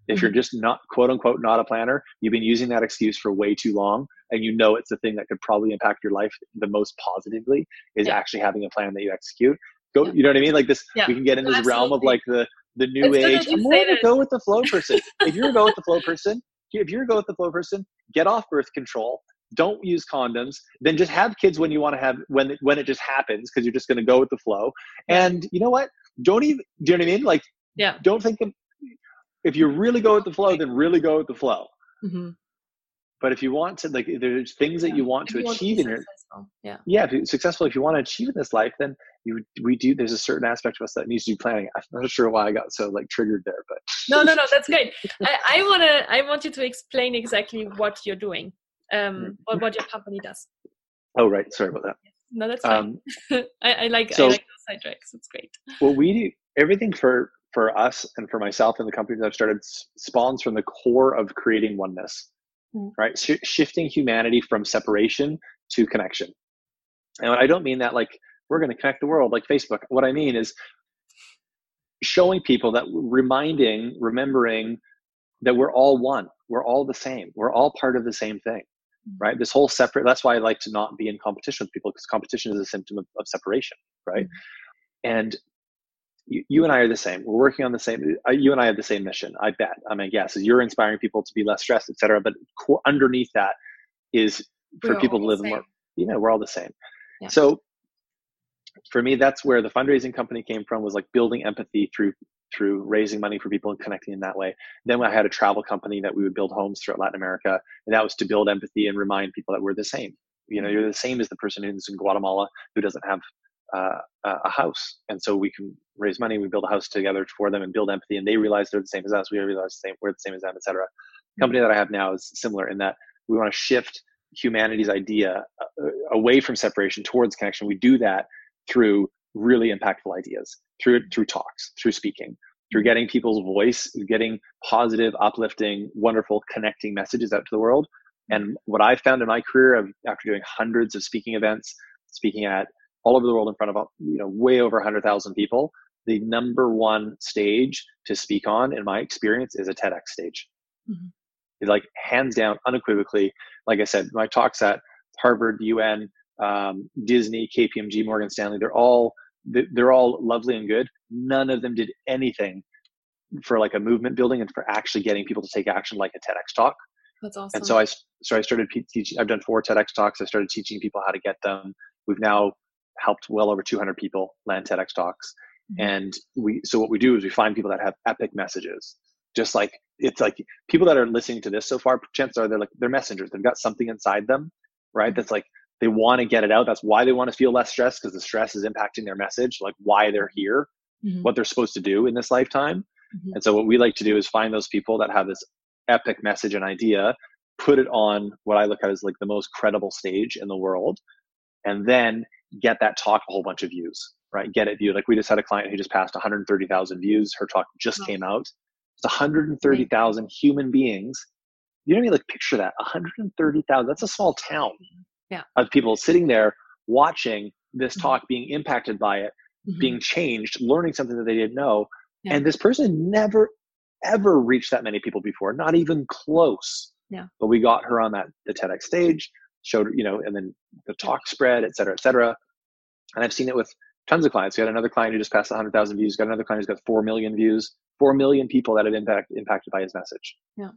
If you're mm-hmm. just not quote unquote not a planner, you've been using that excuse for way too long, and you know it's the thing that could probably impact your life the most positively is yeah. actually having a plan that you execute. Go, yeah. you know what I mean? Like this, yeah. we can get in this realm of like the the new it's age. I'm more of a go with the flow person. if you're a go with the flow person, if you're a go with the flow person, get off birth control. Don't use condoms. Then just have kids when you want to have when when it just happens because you're just going to go with the flow. And you know what? Don't even. Do you know what I mean? Like, yeah. Don't think of, if you really go with the flow, then really go with the flow. Mm-hmm. But if you want to, like, there's things that you want if to you achieve want to in your, yeah, yeah, if you're successful, if you want to achieve in this life, then you we do. There's a certain aspect of us that needs to do planning. I'm not sure why I got so like triggered there, but no, no, no, that's great. I, I wanna, I want you to explain exactly what you're doing, um, or what your company does. Oh, right. Sorry about that. No, that's fine. Um, I, I, like so, I like those side tracks. It's great. Well, we do everything for for us and for myself and the companies I've started spawns from the core of creating oneness mm. right? Sh- shifting humanity from separation to connection. And I don't mean that like we're going to connect the world like Facebook. What I mean is showing people that reminding, remembering that we're all one. We're all the same. We're all part of the same thing. mm-hmm. right? This whole separate, that's why I like to not be in competition with people because competition is a symptom of, of separation, right? Mm-hmm. And you, you, and I are the same. We're working on the same, uh, you and I have the same mission, I bet. I mean, yes, you're inspiring people to be less stressed, et cetera. But co- underneath that is for we're people to live more, you know, we're all the same. Yeah. So for me, that's where the fundraising company came from was like building empathy through through raising money for people and connecting in that way. Then I had a travel company that we would build homes throughout Latin America, and that was to build empathy and remind people that we're the same. You know, you're the same as the person who's in Guatemala who doesn't have uh, a house, and so we can raise money. We build a house together for them and build empathy, and they realize they're the same as us. We realize the same, we're the same as them, etc. The company that I have now is similar in that we want to shift humanity's idea uh, away from separation towards connection. We do that through really impactful ideas through through talks, through speaking, through getting people's voice, getting positive, uplifting, wonderful, connecting messages out to the world. And what I've found in my career of after doing hundreds of speaking events, speaking at all over the world in front of you know way over 100,000 people, the number one stage to speak on in my experience is a TEDx stage. Mm-hmm. Like hands down, unequivocally. Like I said, my talks at Harvard, UN, um, Disney, KPMG, Morgan Stanley, they're all they're all lovely and good. None of them did anything for like a movement building and for actually getting people to take action like a TEDx talk. That's awesome. And so I so I started teaching. I've done four TEDx talks. I started teaching people how to get them. We've now helped well over 200 people land TEDx talks. Mm-hmm. And we so what we do is we find people that have epic messages. Just like it's like people that are listening to this so far, chances are they're like they're messengers. They've got something inside them, right? Mm-hmm. That's like they want to get it out. That's why they want to feel less stress because the stress is impacting their message, like why they're here, mm-hmm. what they're supposed to do in this lifetime. Mm-hmm. And so what we like to do is find those people that have this epic message and idea, put it on what I look at as like the most credible stage in the world, and then get that talk a whole bunch of views, right? Get it viewed. Like we just had a client who just passed 130,000 views. Her talk just came out. It's 130,000 human beings. You know what I mean? Like picture that 130,000. That's a small town yeah. of people sitting there watching this mm-hmm. talk being impacted by it, mm-hmm. being changed, learning something that they didn't know. Yeah. And this person never, ever reached that many people before, not even close. Yeah. But we got her on that the TEDx stage, showed you know, and then the talk spread, et cetera, et cetera. And I've seen it with tons of clients. We had another client who just passed 100,000 views, got another client who's got 4 million views, 4 million people that have impact, impacted by his message. Yeah.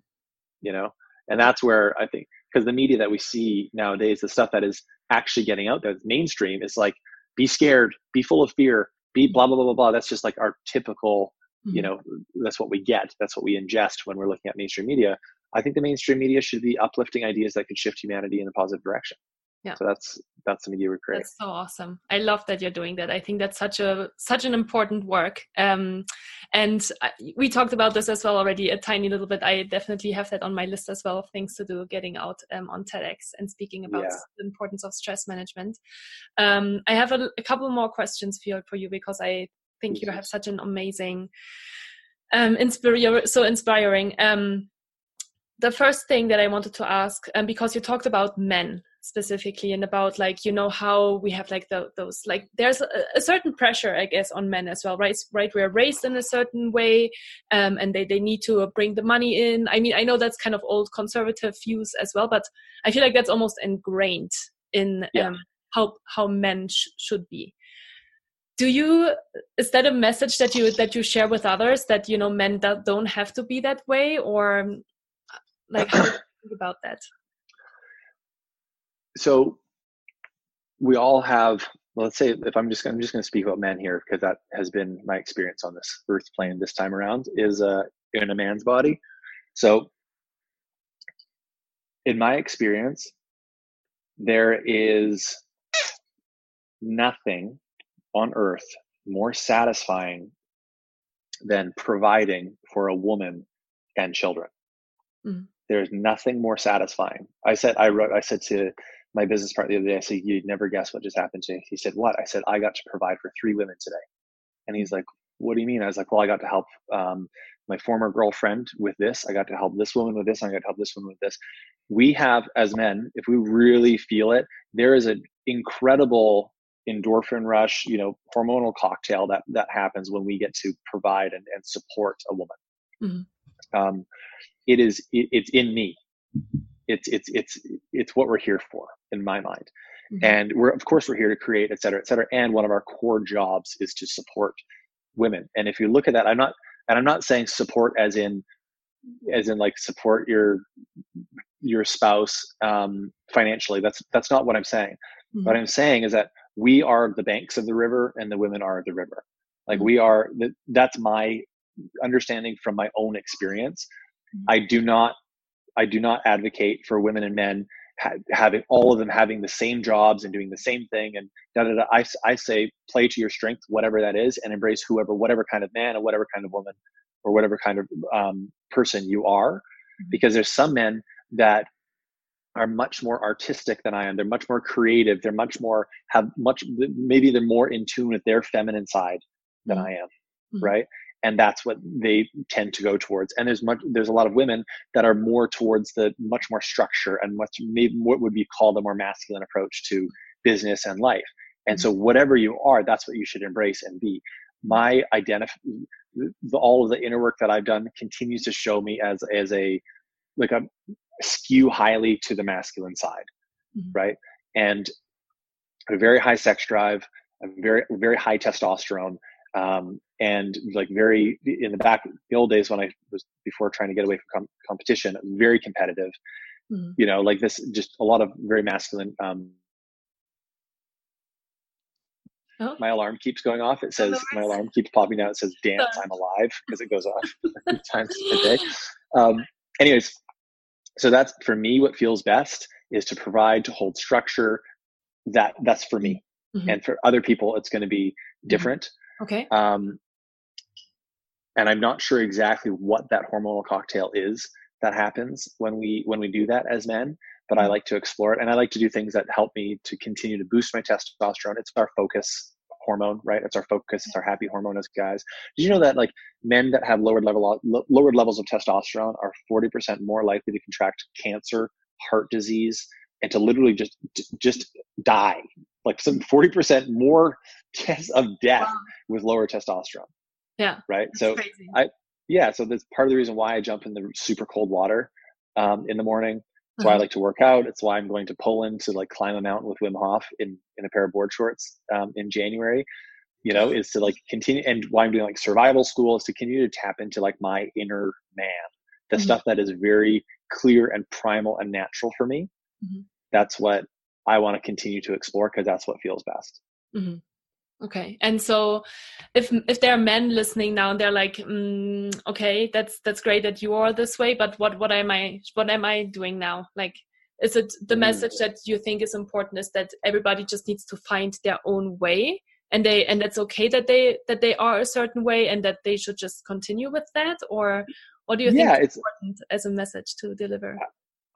You know, and that's where I think because the media that we see nowadays, the stuff that is actually getting out there, mainstream, is like be scared, be full of fear, be blah blah blah blah blah. That's just like our typical, mm-hmm. you know, that's what we get. That's what we ingest when we're looking at mainstream media. I think the mainstream media should be uplifting ideas that could shift humanity in a positive direction. Yeah. So that's that's the media we create. That's so awesome. I love that you're doing that. I think that's such a such an important work. Um and I, we talked about this as well already a tiny little bit. I definitely have that on my list as well of things to do getting out um, on tedx and speaking about yeah. the importance of stress management. Um i have a, a couple more questions for for you because i think you have such an amazing um inspire so inspiring. Um the first thing that I wanted to ask, and um, because you talked about men specifically and about like you know how we have like the, those like there's a, a, certain pressure i guess on men as well right? Right? We're raised in a certain way um, and they, they need to bring the money in. I mean i know that's kind of old conservative views as well but i feel like that's almost ingrained in yeah. um, how how men sh- should be. Do you is that a message that you that you share with others that you know men that don't have to be that way? Or like how do you think about that? So we all have well, let's say if i'm just i'm just going to speak about men here because that has been my experience on this earth plane this time around is uh in a man's body. So in my experience there is nothing on earth more satisfying than providing for a woman and children. Mm. There's nothing more satisfying i said i wrote i said to my business partner the other day. I said, "You'd never guess what just happened to me." He said, "What?" I said, "I got to provide for three women today." And he's like, "What do you mean?" I was like, "Well, I got to help um, my former girlfriend with this. I got to help this woman with this. I got to help this woman with this." We have, as men, if we really feel it, there is an incredible endorphin rush, you know, hormonal cocktail that that happens when we get to provide and, and support a woman. Mm-hmm. Um, it is it, it's in me it's it's it's it's what we're here for in my mind mm-hmm. and we're of course we're here to create et cetera et cetera and one of our core jobs is to support women and if you look at that i'm not and i'm not saying support as in as in like support your your spouse um, financially that's that's not what i'm saying mm-hmm. what i'm saying is that we are the banks of the river and the women are the river like mm-hmm. we are that's my understanding from my own experience. I do not I do not advocate for women and men ha- having all of them having the same jobs and doing the same thing. And da, da, da. I, I say play to your strength, whatever that is, and embrace whoever, whatever kind of man or whatever kind of woman or whatever kind of um, person you are. Mm-hmm. Because there's some men that are much more artistic than I am. They're much more creative. They're much more have much maybe they're more in tune with their feminine side than mm-hmm. I am, mm-hmm. right? And that's what they tend to go towards and there's much there's a lot of women that are more towards the much more structure and what's maybe what would be called a more masculine approach to business and life and so mm-hmm. whatever you are that's what you should embrace and be my identify all of the inner work that i've done continues to show me as as a like a skew highly to the masculine side mm-hmm. right and a very high sex drive a very very high testosterone um, and like very in the back the old days when I was before trying to get away from com- competition, very competitive. Mm-hmm. You know, like this, just a lot of very masculine. Um, oh. My alarm keeps going off. It says my alarm keeps popping out. It says "Dance, I'm alive" because it goes off a times a day. Um, anyways, so that's for me. What feels best is to provide to hold structure. That that's for me, mm-hmm. and for other people, it's going to be mm-hmm. Okay. Um, and I'm not sure exactly what that hormonal cocktail is that happens when we when we do that as men. But I mm-hmm. like to explore it, and I like to do things that help me to continue to boost my testosterone. It's our focus hormone, right? It's our focus. It's our happy hormone as guys. Did you know that like men that have lowered level lowered levels of testosterone are 40% more likely to contract cancer, heart disease, and to literally just just die like some 40% more chance of death wow. with lower testosterone. Yeah. Right. so crazy. I, yeah. So that's part of the reason why I jump in the super cold water um, in the morning. That's why I uh-huh. like to work out. It's why I'm going to Poland to like climb a mountain with Wim Hof in, in a pair of board shorts um, in January, you know, is to like continue. And why I'm doing like survival school is to continue to tap into like my inner man, the mm-hmm. stuff that is very clear and primal and natural for me. Mm-hmm. That's what I want to continue to explore because that's what feels best. Mm-hmm. Okay, and so if if there are men listening now and they're like, mm, okay, that's that's great that you are this way, but what what am I what am I doing now? Like, is it the mm. message that you think is important is that everybody just needs to find their own way and they and that's okay that they that they are a certain way and that they should just continue with that or what do you yeah, think is important as a message to deliver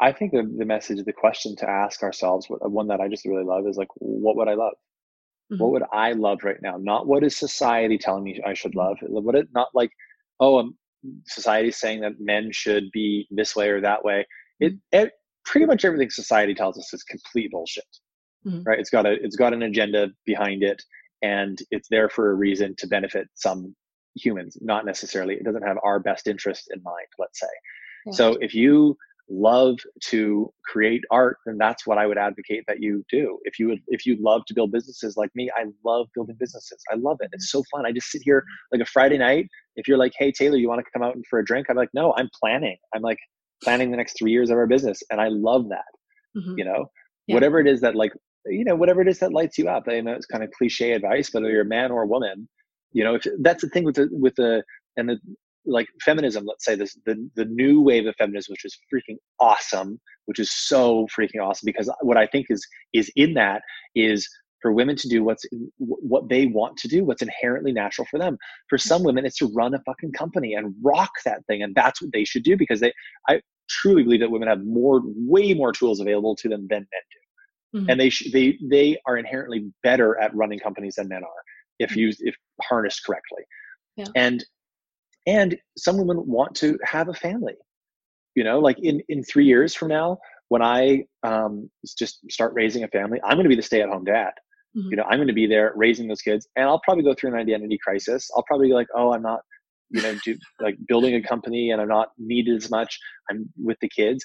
I think the, the message, the question to ask ourselves, one that I just really love is like, what would I love? Mm-hmm. What would I love right now? Not what is society telling me I should love. What it not like, oh, um, society saying that men should be this way or that way. It, mm-hmm. it pretty much everything society tells us is complete bullshit. Mm-hmm. Right? It's got a it's got an agenda behind it, and it's there for a reason to benefit some humans. Not necessarily. It doesn't have our best interest in mind. Let's say. Yeah. So if you love to create art, then that's what I would advocate that you do. If you would, if you love to build businesses like me, I love building businesses. I love it. It's so fun. I just sit here like a Friday night. If you're like, hey Taylor, you want to come out for a drink? I'm like, no, I'm planning. I'm like planning the next three years of our business, and I love that. Mm-hmm. You know, yeah. whatever it is that like, you know, whatever it is that lights you up. I know it's kind of cliche advice, whether you're a man or a woman. You know, if that's the thing with the with the and the like feminism, let's say this the the new wave of feminism, which is freaking awesome, which is so freaking awesome because what I think is is in that is for women to do what's what they want to do, what's inherently natural for them. For some women, it's to run a fucking company and rock that thing, and that's what they should do because they I truly believe that women have more way more tools available to them than men do. Mm-hmm. And they sh- they they are inherently better at running companies than men are if mm-hmm. used if harnessed correctly. Yeah. And and some women want to have a family. You know like in in three years from now when i um, just start raising a family i'm going to be the stay-at-home dad. Mm-hmm. you know i'm going to be there raising those kids and i'll probably go through an identity crisis. I'll probably be like oh i'm not you know do, like building a company and i'm not needed as much. I'm with the kids.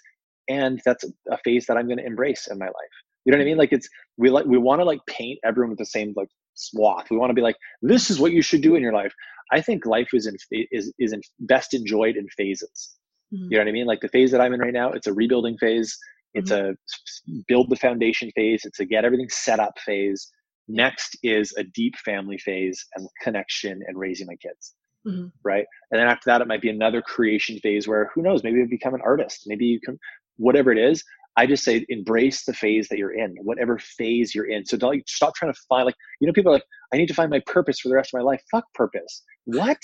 And that's a phase that i'm going to embrace in my life. You know what i mean? Like it's we like we want to like paint everyone with the same like swath. We want to be like this is what you should do in your life i think life is in is is in best enjoyed in phases. Mm-hmm. you know what i mean? Like the phase that i'm in right now it's a rebuilding phase. It's mm-hmm. a build the foundation phase. It's a get everything set up phase. Next is a deep family phase and connection and raising my kids. Mm-hmm. right? And then after that it might be another creation phase where who knows? Maybe you become an artist. Maybe you can whatever it is i just say embrace the phase that you're in whatever phase you're in. So don't like, stop trying to find like you know people are like i need to find my purpose for the rest of my life. Fuck purpose. What?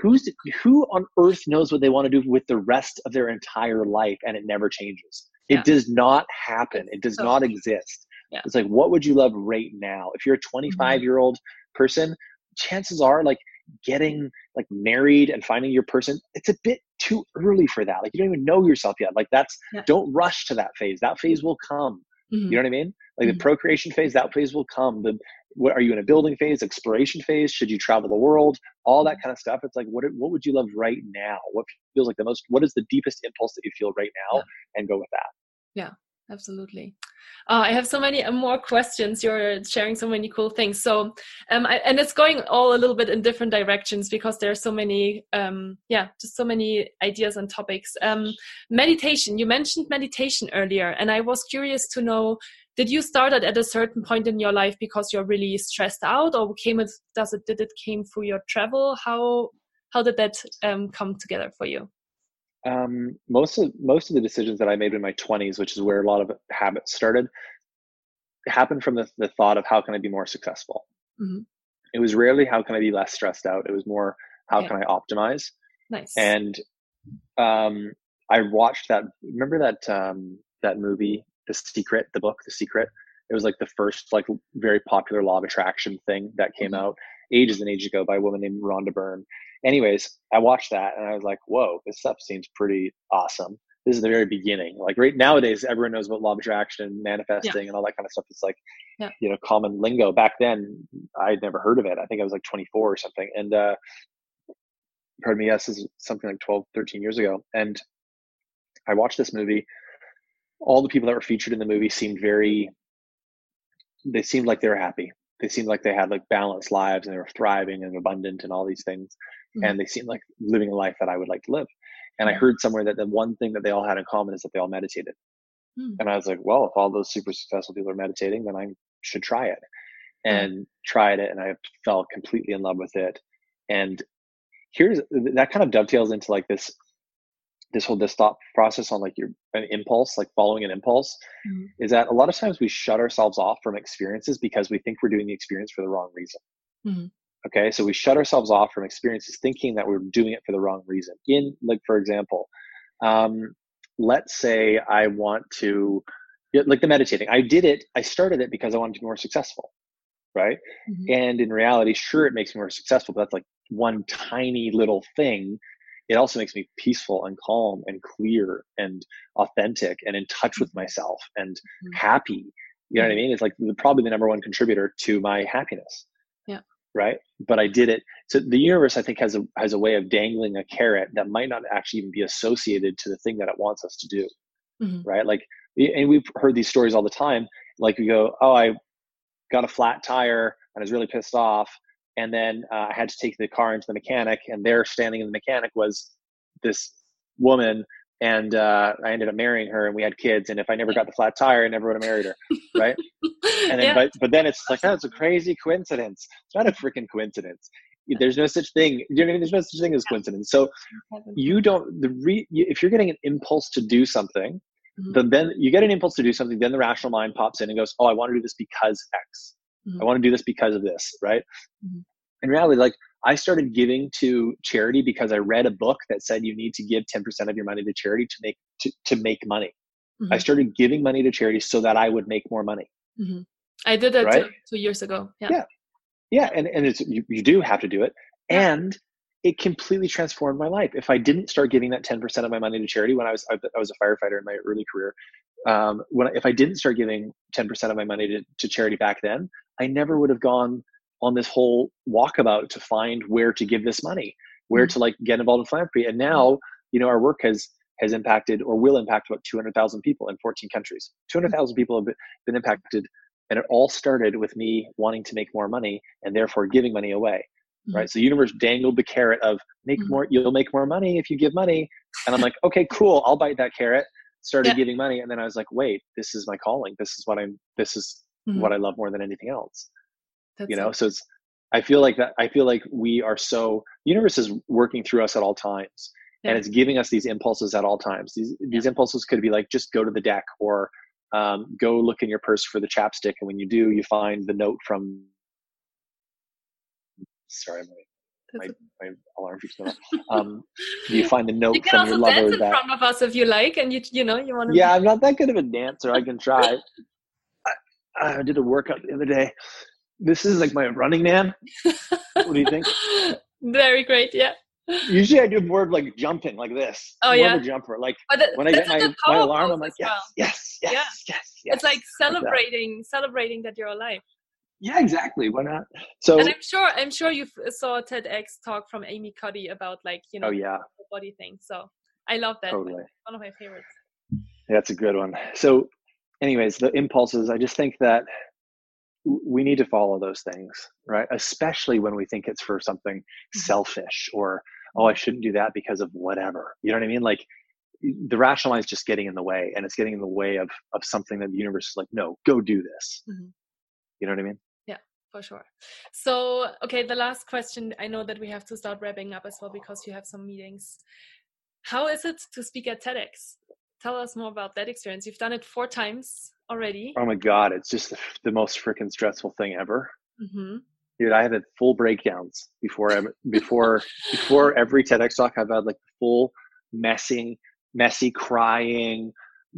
Who's who on earth knows what they want to do with the rest of their entire life and it never changes? It does not happen. It does so, not exist. Yeah. it's like what would you love right now? If you're a 25 mm-hmm. year old person chances are like getting like married and finding your person it's a bit too early for that like you don't even know yourself yet like that's yeah. don't rush to that phase that phase will come mm-hmm. you know what i mean like mm-hmm. the procreation phase that phase will come the what are you in a building phase exploration phase should you travel the world all that mm-hmm. kind of stuff it's like what what would you love right now what feels like the most what is the deepest impulse that you feel right now yeah. and go with that yeah absolutely uh, I have so many uh, more questions. You're sharing so many cool things. So, um, I, and it's going all a little bit in different directions because there are so many, um, yeah, just so many ideas and topics. Um, meditation. You mentioned meditation earlier, and I was curious to know: Did you start it at a certain point in your life because you're really stressed out, or came it? Does it? Did it came through your travel? How how did that um, come together for you? Um, most of most of the decisions that I made in my 20s, which is where a lot of habits started, happened from the, the thought of how can I be more successful. Mm-hmm. It was rarely how can I be less stressed out. It was more how can I optimize. Nice. And um, I watched that. Remember that um, that movie, The Secret, the book, The Secret. It was like the first like very popular law of attraction thing that came mm-hmm. out ages and ages ago by a woman named Rhonda Byrne anyways, I watched that and I was like, whoa, this stuff seems pretty awesome. This is the very beginning. Like right nowadays, everyone knows about law of attraction manifesting yeah. and all that kind of stuff. It's like, yeah. you know, common lingo. Back then, I'd never heard of it. I think I was like 24 or something. And, uh, pardon me, yes, this is something like 12, 13 years ago. And I watched this movie. All the people that were featured in the movie seemed very, they seemed like they were happy. They seemed like they had like balanced lives and they were thriving and abundant and all these things mm-hmm. and they seem like living a life that I would like to live. And I mm-hmm. heard somewhere that the one thing that they all had in common is that they all meditated. Mm-hmm. And I was like, well, if all those super successful people are meditating, then I should try it. And tried it, and I fell completely in love with it. And here's that kind of dovetails into like this this whole this thought process on like your an impulse like following an impulse mm-hmm. is that a lot of times we shut ourselves off from experiences because we think we're doing the experience for the wrong reason mm-hmm. Okay, so we shut ourselves off from experiences thinking that we're doing it for the wrong reason. In, like, for example, um, let's say I want to, like the meditating, I did it, I started it because I wanted to be more successful, right? Mm-hmm. And in reality, sure, it makes me more successful, but that's like one tiny little thing. It also makes me peaceful and calm and clear and authentic and in touch with mm-hmm. myself and mm-hmm. happy. You know what I mm-hmm. mean? It's like the, probably the number one contributor to my happiness right? But i did it. So the universe i think has a has a way of dangling a carrot that might not actually even be associated to the thing that it wants us to do mm-hmm. right? Like and we've heard these stories all the time. Like we go oh i got a flat tire and i was really pissed off and then uh, i had to take the car into the mechanic and there standing in the mechanic was this woman and uh, I ended up marrying her, and we had kids. And if I never got the flat tire, I never would have married her, right? and then, yeah. but but then it's like that's a crazy coincidence. It's not a freaking coincidence. There's no such thing. You know, there's no such thing as coincidence. So you don't the re, if you're getting an impulse to do something, mm-hmm. then then you get an impulse to do something. Then the rational mind pops in and goes, "Oh, I want to do this because X. Mm-hmm. I want to do this because of this." Right? Mm-hmm. In reality, like I started giving to charity because I read a book that said you need to give 10% of your money to charity to make to, to make money. Mm-hmm. I started giving money to charity so that I would make more money. Mm-hmm. I did that right? two, two, years ago. Yeah. Yeah. Yeah. And, and it's, you, you do have to do it. Yeah. And it completely transformed my life. If I didn't start giving that 10% of my money to charity when I was, I, I was a firefighter in my early career. Um, when, if I didn't start giving 10% of my money to, to charity back then, I never would have gone on this whole walkabout to find where to give this money, where mm-hmm. to like get involved in philanthropy. And now, you know, our work has has impacted or will impact about 200,000 people in 14 countries. 200,000 people have been impacted, and it all started with me wanting to make more money and therefore giving money away. Mm-hmm. Right. So the universe dangled the carrot of make mm-hmm. more, you'll make more money if you give money. And I'm like, okay, cool, I'll bite that carrot. Started yeah. giving money, and then I was like, wait, this is my calling. This is what I'm. This is mm-hmm. what I love more than anything else. That's you know, so it's. I feel like that. I feel like we are so. The universe is working through us at all times, yeah. and it's giving us these impulses at all times. These these yeah. impulses could be like just go to the deck or um, go look in your purse for the chapstick, and when you do, you find the note from. Sorry, my my, my alarm keeps going off. Um, you find the note you from your lover dance in front of us if you like, and you you know you want to. Yeah, I'm not that good of a dancer. I can try. I, I did a workout the other day. This is like my running man. what do you think? Very great. Yeah. Usually I do more of like jumping like this. Oh yeah, a jumper. Like oh, the, when I get my, my alarm, I'm like yes, well. yes, yes, yeah. yes, yes. It's like celebrating, like celebrating that you're alive. Yeah, exactly. Why not? So, and I'm sure, I'm sure you uh, saw a TEDx talk from Amy Cuddy about like you know, oh yeah, the body thing. So I love that. Totally. One of my favorites. That's a good one. So, anyways, the impulses. I just think that we need to follow those things, right? Especially when we think it's for something mm-hmm. selfish or oh, I shouldn't do that because of whatever. You know what I mean? Like the rational mind is just getting in the way and it's getting in the way of of something that the universe is like, no, go do this. Mm-hmm. You know what I mean? Yeah, for sure. So, okay, the last question. I know that we have to start wrapping up as well because you have some meetings. How is it to speak at TEDx? Tell us more about that experience. You've done it four times already. Oh my God, it's just the, the most freaking stressful thing ever. Mm-hmm dude, I have had full breakdowns before before before every TEDx talk. I've had like full messing, messy crying.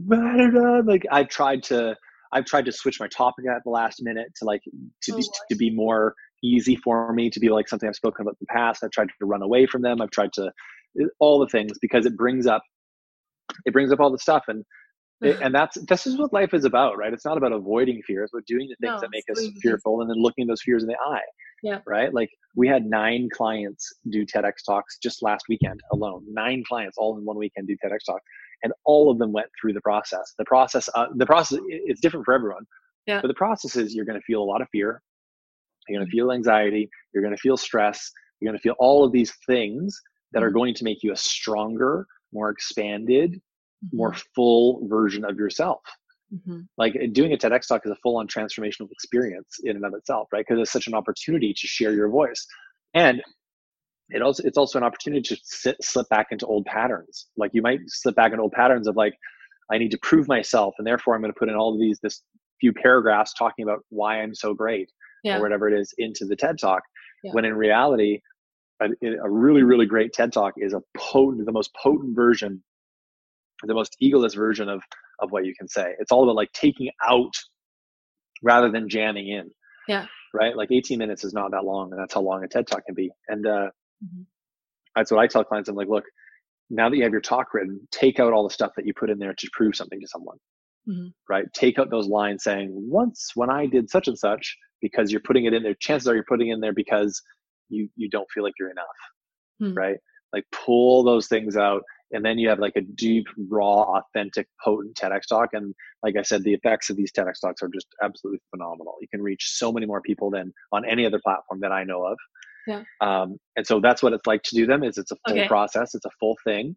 Like I've tried to I've tried to switch my topic at the last minute to like to oh, be to be more easy for me to be like something I've spoken about in the past. I've tried to run away from them. I've tried to all the things because it brings up it brings up all the stuff and and that's this is what life is about, right? It's not about avoiding fears, but doing the things no, that make us fearful and then looking those fears in the eye. Yeah. Right. Like we had nine clients do TEDx talks just last weekend alone. Nine clients all in one weekend do TEDx talk, and all of them went through the process. The process, uh, the process, it's different for everyone. Yeah. But the process is you're going to feel a lot of fear. You're going to feel anxiety. You're going to feel stress. You're going to feel all of these things that are mm-hmm. going to make you a stronger, more expanded, mm-hmm. More full version of yourself. Mm-hmm. Like doing a TEDx talk is a full on transformational experience in and of itself, right? Because it's such an opportunity to share your voice. And it also it's also an opportunity to sit, slip back into old patterns. Like you might slip back into old patterns of like, I need to prove myself, and therefore I'm going to put in all of these this few paragraphs talking about why I'm so great yeah. or whatever it is into the TED talk. Yeah. When in reality, a, a, really really great TED talk is a potent, the most potent version the most egoless version of of what you can say. It's all about like taking out rather than jamming in. Yeah. Right. Like 18 minutes is not that long, and that's how long a TED talk can be. And uh, mm-hmm. that's what I tell clients. I'm like, look, now that you have your talk written, take out all the stuff that you put in there to prove something to someone. Mm-hmm. Right. Take out those lines saying, once when I did such and such, because you're putting it in there. Chances are you're putting in there because you you don't feel like you're enough. Mm-hmm. Right. Like pull those things out and then you have like a deep raw authentic potent tedx talk and like i said the effects of these tedx talks are just absolutely phenomenal you can reach so many more people than on any other platform that i know of yeah. um, and so that's what it's like to do them is it's a full okay. process it's a full thing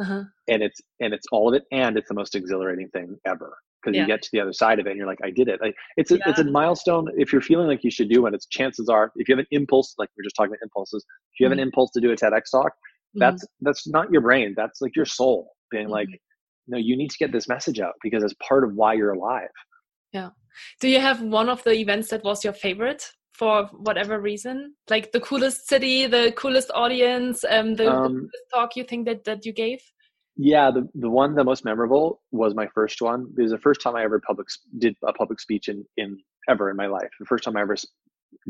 uh-huh. and it's and it's all of it and it's the most exhilarating thing ever because yeah. you get to the other side of it and you're like i did it like it's a, yeah. it's a milestone if you're feeling like you should do one, it's chances are if you have an impulse like we are just talking about impulses if you have mm-hmm. an impulse to do a tedx talk that's mm-hmm. that's not your brain that's like your soul being like mm-hmm. no you need to get this message out because it's part of why you're alive. Yeah. Do you have one of the events that was your favorite for whatever reason? Like the coolest city the coolest audience um the, um, the talk you think that that you gave? Yeah the, the one the most memorable was my first one. It was the first time i ever public did a public speech in in ever in my life. The first time i ever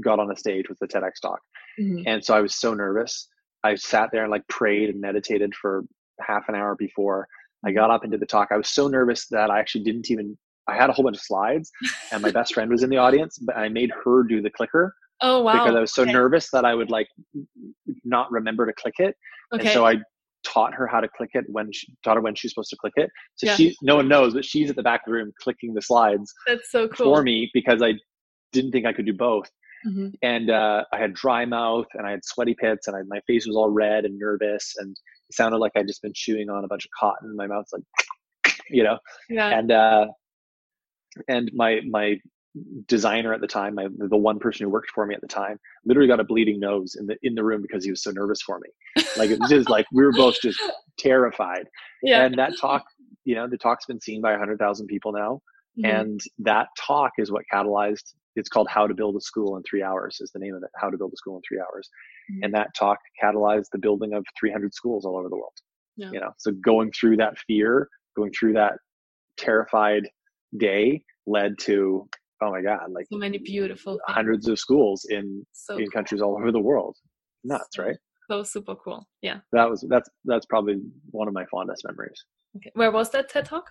got on a stage was the tedx talk. Mm-hmm. and so i was so nervous I sat there and like prayed and meditated for half an hour before I mm-hmm. got up and did the talk. I was so nervous that I actually didn't even. I had a whole bunch of slides, and my best friend was in the audience, but I made her do the clicker. Oh wow! Because I was so okay. nervous that I would like not remember to click it, okay. and so I taught her how to click it when she taught her when she's supposed to click it. So Yeah. she, no one knows, but she's at the back of the room clicking the slides That's so cool. for me because I didn't think I could do both. Mhm. And uh, I had dry mouth and I had sweaty pits and I, my face was all red and nervous and it sounded like I'd just been chewing on a bunch of cotton. My mouth's like, you know, Yeah. and uh, and my my designer at the time, my the one person who worked for me at the time, literally got a bleeding nose in the in the room because he was so nervous for me. Like it was just like we were both just terrified. yeah. And that talk, you know, the talk's been seen by a hundred thousand people now, Mhm. and that talk is what catalyzed. It's called "How to Build a School in Three Hours" is the name of it. How to Build a School in Three Hours, Mhm. and that talk catalyzed the building of 300 schools all over the world. Yeah. You know, so going through that fear, going through that terrified day led to oh my god, like so many beautiful things. hundreds of schools in So in cool. countries all over the world. Nuts, right? So super cool. Yeah. That was that's that's probably one of my fondest memories. Okay. Where was that TED Talk?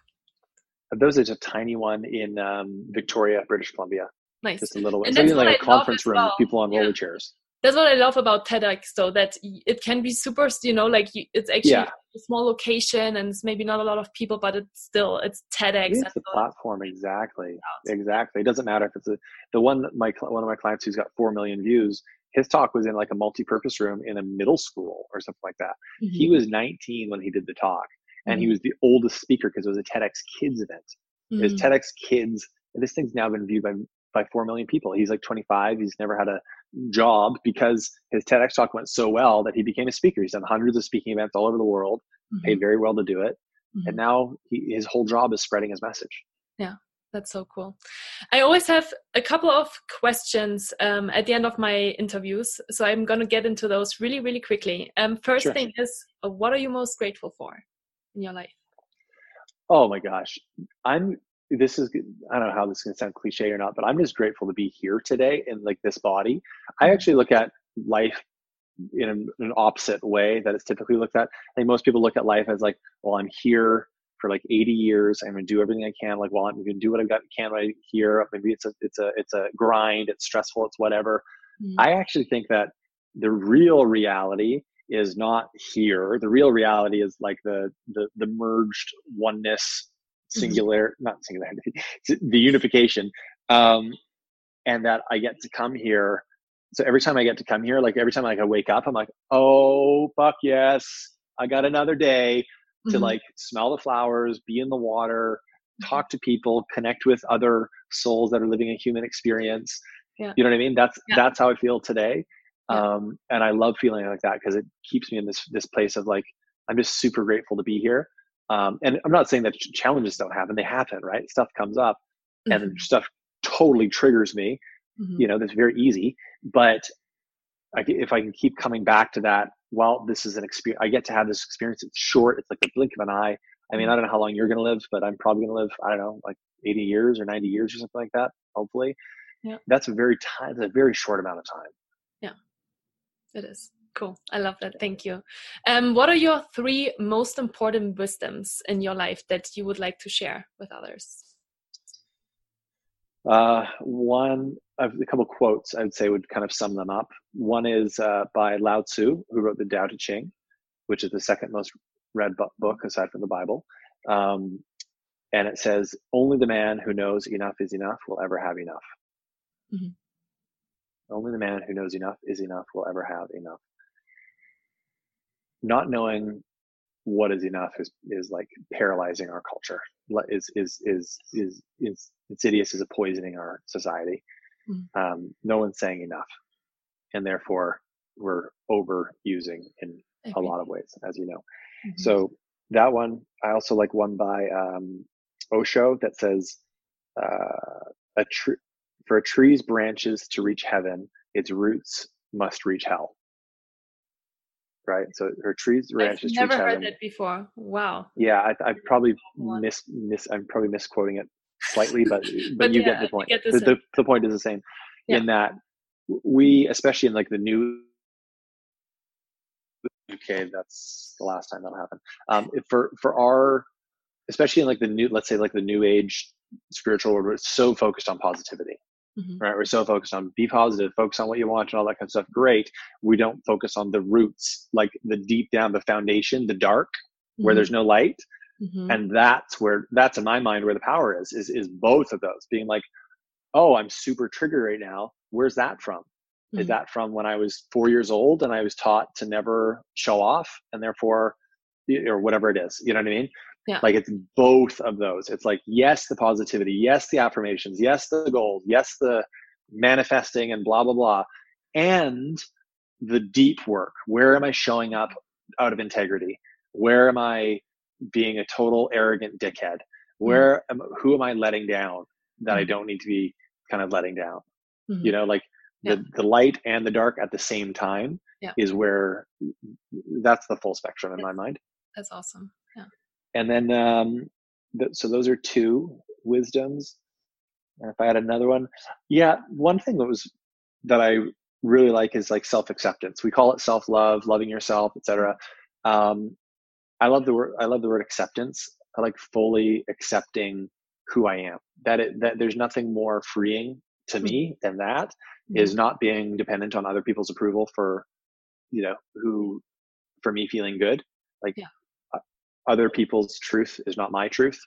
There was a tiny one in um, Victoria, British Columbia. Nice. Just a little It's like, that's what like a conference room well. with people on Yeah. roller chairs. That's what I love about TEDx, though, that it can be super, you know, like you, it's actually Yeah. a small location and it's maybe not a lot of people, but it's still it's TEDx. It's the platform exactly. Exactly. It doesn't matter if it's a, the one that my one of my clients who's got four million views. His talk was in like a multi-purpose room in a middle school or something like that. He Mhm. was 19 when he did the talk, and he Mhm. was the oldest speaker because it was a TEDx Kids event. His Mhm. TEDx Kids, and this thing's now been viewed by by four million people. He's like 25. He's never had a job because his TEDx talk went so well that he became a speaker. He's done hundreds of speaking events all over the world, paid Mhm. very well to do it, Mhm. and now he, his whole job is spreading his message. Yeah. That's so cool. I always have a couple of questions um, at the end of my interviews, so I'm going to get into those really, really quickly. Um, first Sure. thing is, uh, what are you most grateful for in your life? Oh my gosh, I'm. This is. I don't know how this is going to sound cliche or not, but I'm just grateful to be here today in like this body. I actually look at life in an, an opposite way that it's typically looked at. I think most people look at life as like, well, I'm here for like 80 years. I'm going to do everything I can. Like, well, I'm going to do what i've got can right here. Maybe it's a it's a it's a grind. It's stressful. It's whatever. Mhm. I actually think that the real reality is not here. The real reality is like the the the merged oneness, singular, not singularity, the unification, um, and that I get to come here. So every time I get to come here, like every time like I wake up, I'm like, oh fuck yes, I got another day to Mhm. like smell the flowers, be in the water, talk to people, connect with other souls that are living a human experience. Yeah. You know what I mean? That's Yeah. that's how I feel today. Yeah. Um, and I love feeling like that because it keeps me in this this place of like I'm just super grateful to be here. Um, and I'm not saying that ch- challenges don't happen; they happen, right? Stuff comes up, and Mhm. stuff totally triggers me. Mhm. You know, that's very easy. But I, if I can keep coming back to that, well, this is an experience. I get to have this experience. It's short. It's like the blink of an eye. I mean, I don't know how long you're going to live, but I'm probably going to live. I don't know, like 80 years or 90 years or something like that. Hopefully, Yeah. that's a very time. It's a very short amount of time. Yeah, it is. Cool. I love that. Thank you. Um, what are your three most important wisdoms in your life that you would like to share with others? Uh, one, a couple quotes I would say would kind of sum them up. One is uh, by Lao Tzu, who wrote the Tao Te Ching, which is the second most read book aside from the Bible. Um, and it says, "Only the man who knows enough is enough will ever have enough." Mhm. Only the man who knows enough is enough will ever have enough. Not knowing what is enough is is like paralyzing our culture. Is is is is is insidious is poisoning our society. Mm. Um, no one's saying enough, and therefore we're overusing in a lot of ways, as you know. Mhm. So that one, I also like one by um, Osho that says, uh, "A tree for a tree's branches to reach heaven, its roots must reach hell." Right. So her tree's I've branches to never reach heard heaven. that before. Wow. Yeah, I, I probably miss miss. I'm probably misquoting it slightly, but but, But you yeah, get the point. get the the, the, point is the same. Yeah. In that we, especially in like the new UK, that's the last time that'll happen. Um, for for our, especially in like the new, let's say like the new age spiritual world, we're so focused on positivity. Mm-hmm. Right? We're so focused on be positive, focus on what you want and all that kind of stuff. Great. We don't focus on the roots, like the deep down, the foundation, the dark, mm-hmm. where there's no light. Mm-hmm. And that's where that's in my mind where the power is, is is both of those being like, oh, I'm super triggered right now. Where's that from? Is mm-hmm. that from when I was four years old and I was taught to never show off and therefore, or whatever it is, you know what I mean? Yeah. Like it's both of those. It's like, yes, the positivity, yes, the affirmations, yes, the goals, yes, the manifesting and blah, blah, blah. And the deep work. Where am I showing up out of integrity? Where am I being a total arrogant dickhead? Mm-hmm. Where am, who am I letting down that I mm-hmm. don't need to be kind of letting down? Mm-hmm. You know, like yeah. the, the light and the dark at the same time yeah. is where that's the full spectrum in my mind. That's awesome. And then um, th- so those are two wisdoms. And if I had another one, yeah, one thing that was that I really like is like self acceptance. We call it self love, loving yourself, etc. Um, I love the word. I love the word acceptance. I like fully accepting who I am. That it, that there's nothing more freeing to me mm-hmm. than that mm-hmm. is not being dependent on other people's approval for you know who for me feeling good like yeah other people's truth is not my truth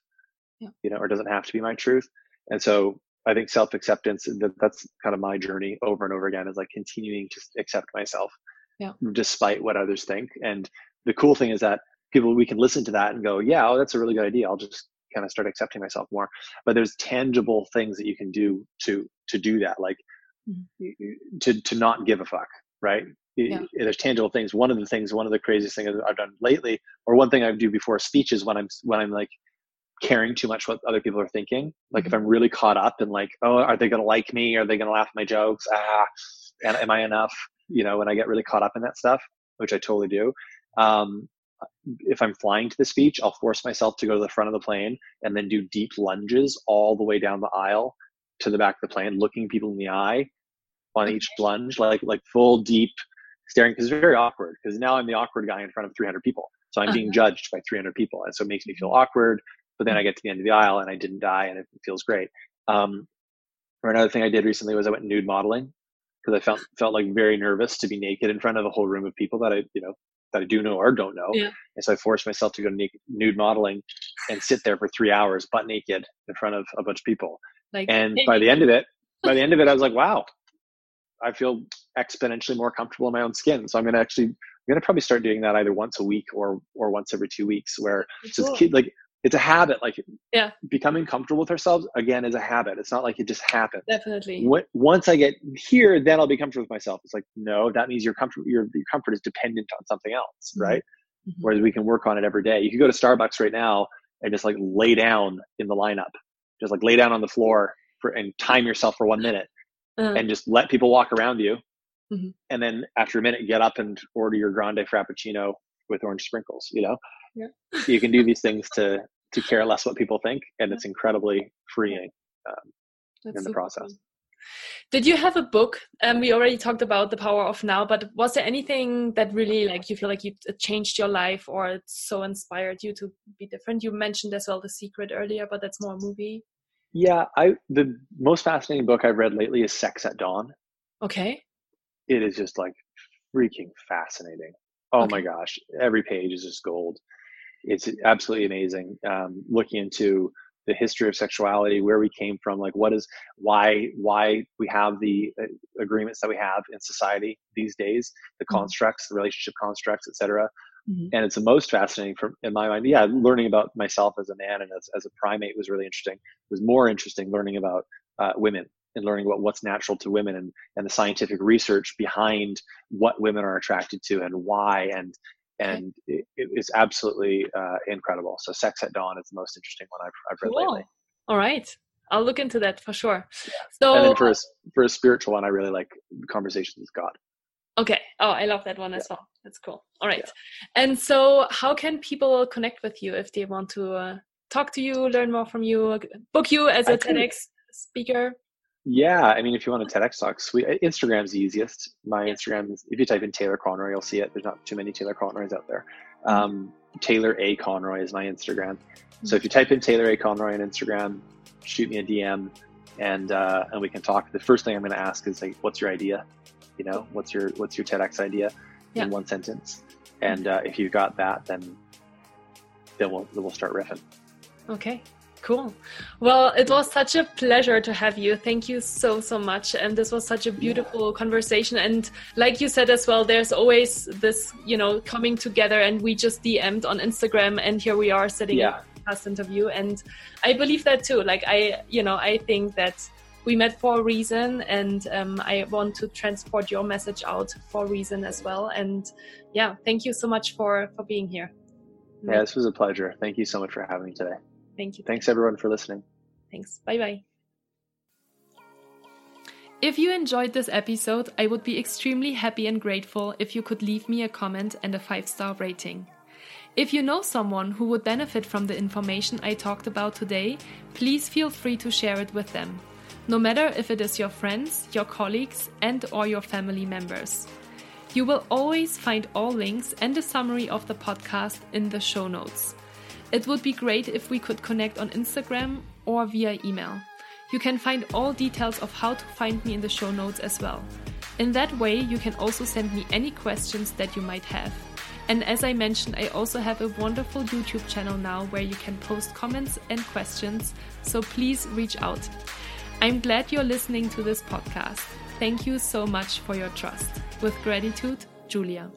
yeah. you know or doesn't have to be my truth and so i think self-acceptance that, that's kind of my journey over and over again is like continuing to accept myself yeah. despite what others think and the cool thing is that people we can listen to that and go yeah oh that's a really good idea i'll just kind of start accepting myself more but there's tangible things that you can do to to do that like mm-hmm. to to not give a fuck right yeah. there's tangible things. One of the things, one of the craziest things I've done lately, or one thing I do before speeches when I'm when I'm like caring too much what other people are thinking. Like mm-hmm. if I'm really caught up in like, oh, are they gonna like me? Are they gonna laugh at my jokes? Ah, and am I enough? You know, when I get really caught up in that stuff, which I totally do. Um, if I'm flying to the speech, I'll force myself to go to the front of the plane and then do deep lunges all the way down the aisle to the back of the plane, looking people in the eye on each lunge, like like full deep staring because it's very awkward because now I'm the awkward guy in front of 300 people. So I'm being uh-huh. judged by 300 people. And so it makes me feel awkward. But then I get to the end of the aisle and I didn't die and it feels great. Um, or another thing I did recently was I went nude modeling because I felt felt like very nervous to be naked in front of a whole room of people that I you know that I do know or don't know. Yeah. And so I forced myself to go naked, nude modeling and sit there for three hours butt naked in front of a bunch of people. Like, and by the end of it, by the end of it, I was like, wow, I feel exponentially more comfortable in my own skin. So I'm gonna actually I'm gonna probably start doing that either once a week or or once every two weeks. Where cool. just keep like it's a habit. Like yeah, becoming comfortable with ourselves again is a habit. It's not like it just happens. Definitely. once I get here, then I'll be comfortable with myself. It's like no, that means your comfort your, your comfort is dependent on something else, mm-hmm. right? Mm-hmm. Whereas we can work on it every day. You can go to Starbucks right now and just like lay down in the lineup, just like lay down on the floor for and time yourself for one minute uh-huh. and just let people walk around you. Mm-hmm. And then after a minute, get up and order your grande frappuccino with orange sprinkles. You know, yeah. you can do these things to to care less what people think, and it's incredibly freeing um, in the process. Cool. Did you have a book? Um, we already talked about the power of now, but was there anything that really like you feel like you changed your life or it so inspired you to be different? You mentioned as well the secret earlier, but that's more a movie. Yeah, I the most fascinating book I've read lately is Sex at Dawn. Okay. It is just like freaking fascinating. Oh okay. my gosh, every page is just gold. It's absolutely amazing. Um, looking into the history of sexuality, where we came from, like what is why why we have the uh, agreements that we have in society these days, the mm-hmm. constructs, the relationship constructs, etc. Mm-hmm. And it's the most fascinating for in my mind. Yeah, learning about myself as a man and as, as a primate was really interesting. It was more interesting learning about uh, women and learning about what's natural to women and, and the scientific research behind what women are attracted to and why and and it, it's absolutely uh, incredible. So Sex at Dawn is the most interesting one I've, I've read cool. lately. All right. I'll look into that for sure. So and then for a, for a spiritual one, I really like Conversations with God. Okay. Oh, I love that one as well. That's cool. All right. Yeah. And so, how can people connect with you if they want to uh, talk to you, learn more from you, book you as a I TEDx speaker? Yeah, I mean, if you want a TEDx talk, sweet. Instagram's the easiest. My. Instagram, if you type in Taylor Conroy, you'll see it. There's not too many Taylor Conroys out there. Mm-hmm. Um, Taylor A Conroy is my Instagram. Mm-hmm. So if you type in Taylor A Conroy on Instagram, shoot me a DM. and uh, and we can talk. The first thing I'm going to ask is like, what's your idea? You know, what's your what's your TEDx idea yeah. in one sentence? And uh, if you've got that, then then we'll then we'll start riffing. Okay, Cool. Well, it was such a pleasure to have you. Thank you so, so much. And this was such a beautiful conversation. And like you said as well, there's always this, you know, coming together and we just DM'd on Instagram and here we are sitting yeah. in past interview. And I believe that too. Like I, you know, I think that we met for a reason and um, I want to transport your message out for a reason as well. And yeah, thank you so much for, for being here. Yeah, this was a pleasure. Thank you so much for having me today. Thank you. Thanks everyone for listening. Thanks. Bye bye. If you enjoyed this episode, I would be extremely happy and grateful if you could leave me a comment and a 5 star rating. If you know someone who would benefit from the information I talked about today, please feel free to share it with them. No matter if it is your friends, your colleagues, and or your family members. You will always find all links and a summary of the podcast in the show notes. It would be great if we could connect on Instagram or via email. You can find all details of how to find me in the show notes as well. In that way, you can also send me any questions that you might have. And as I mentioned, I also have a wonderful YouTube channel now where you can post comments and questions, so please reach out. I'm glad you're listening to this podcast. Thank you so much for your trust. With gratitude, Julia.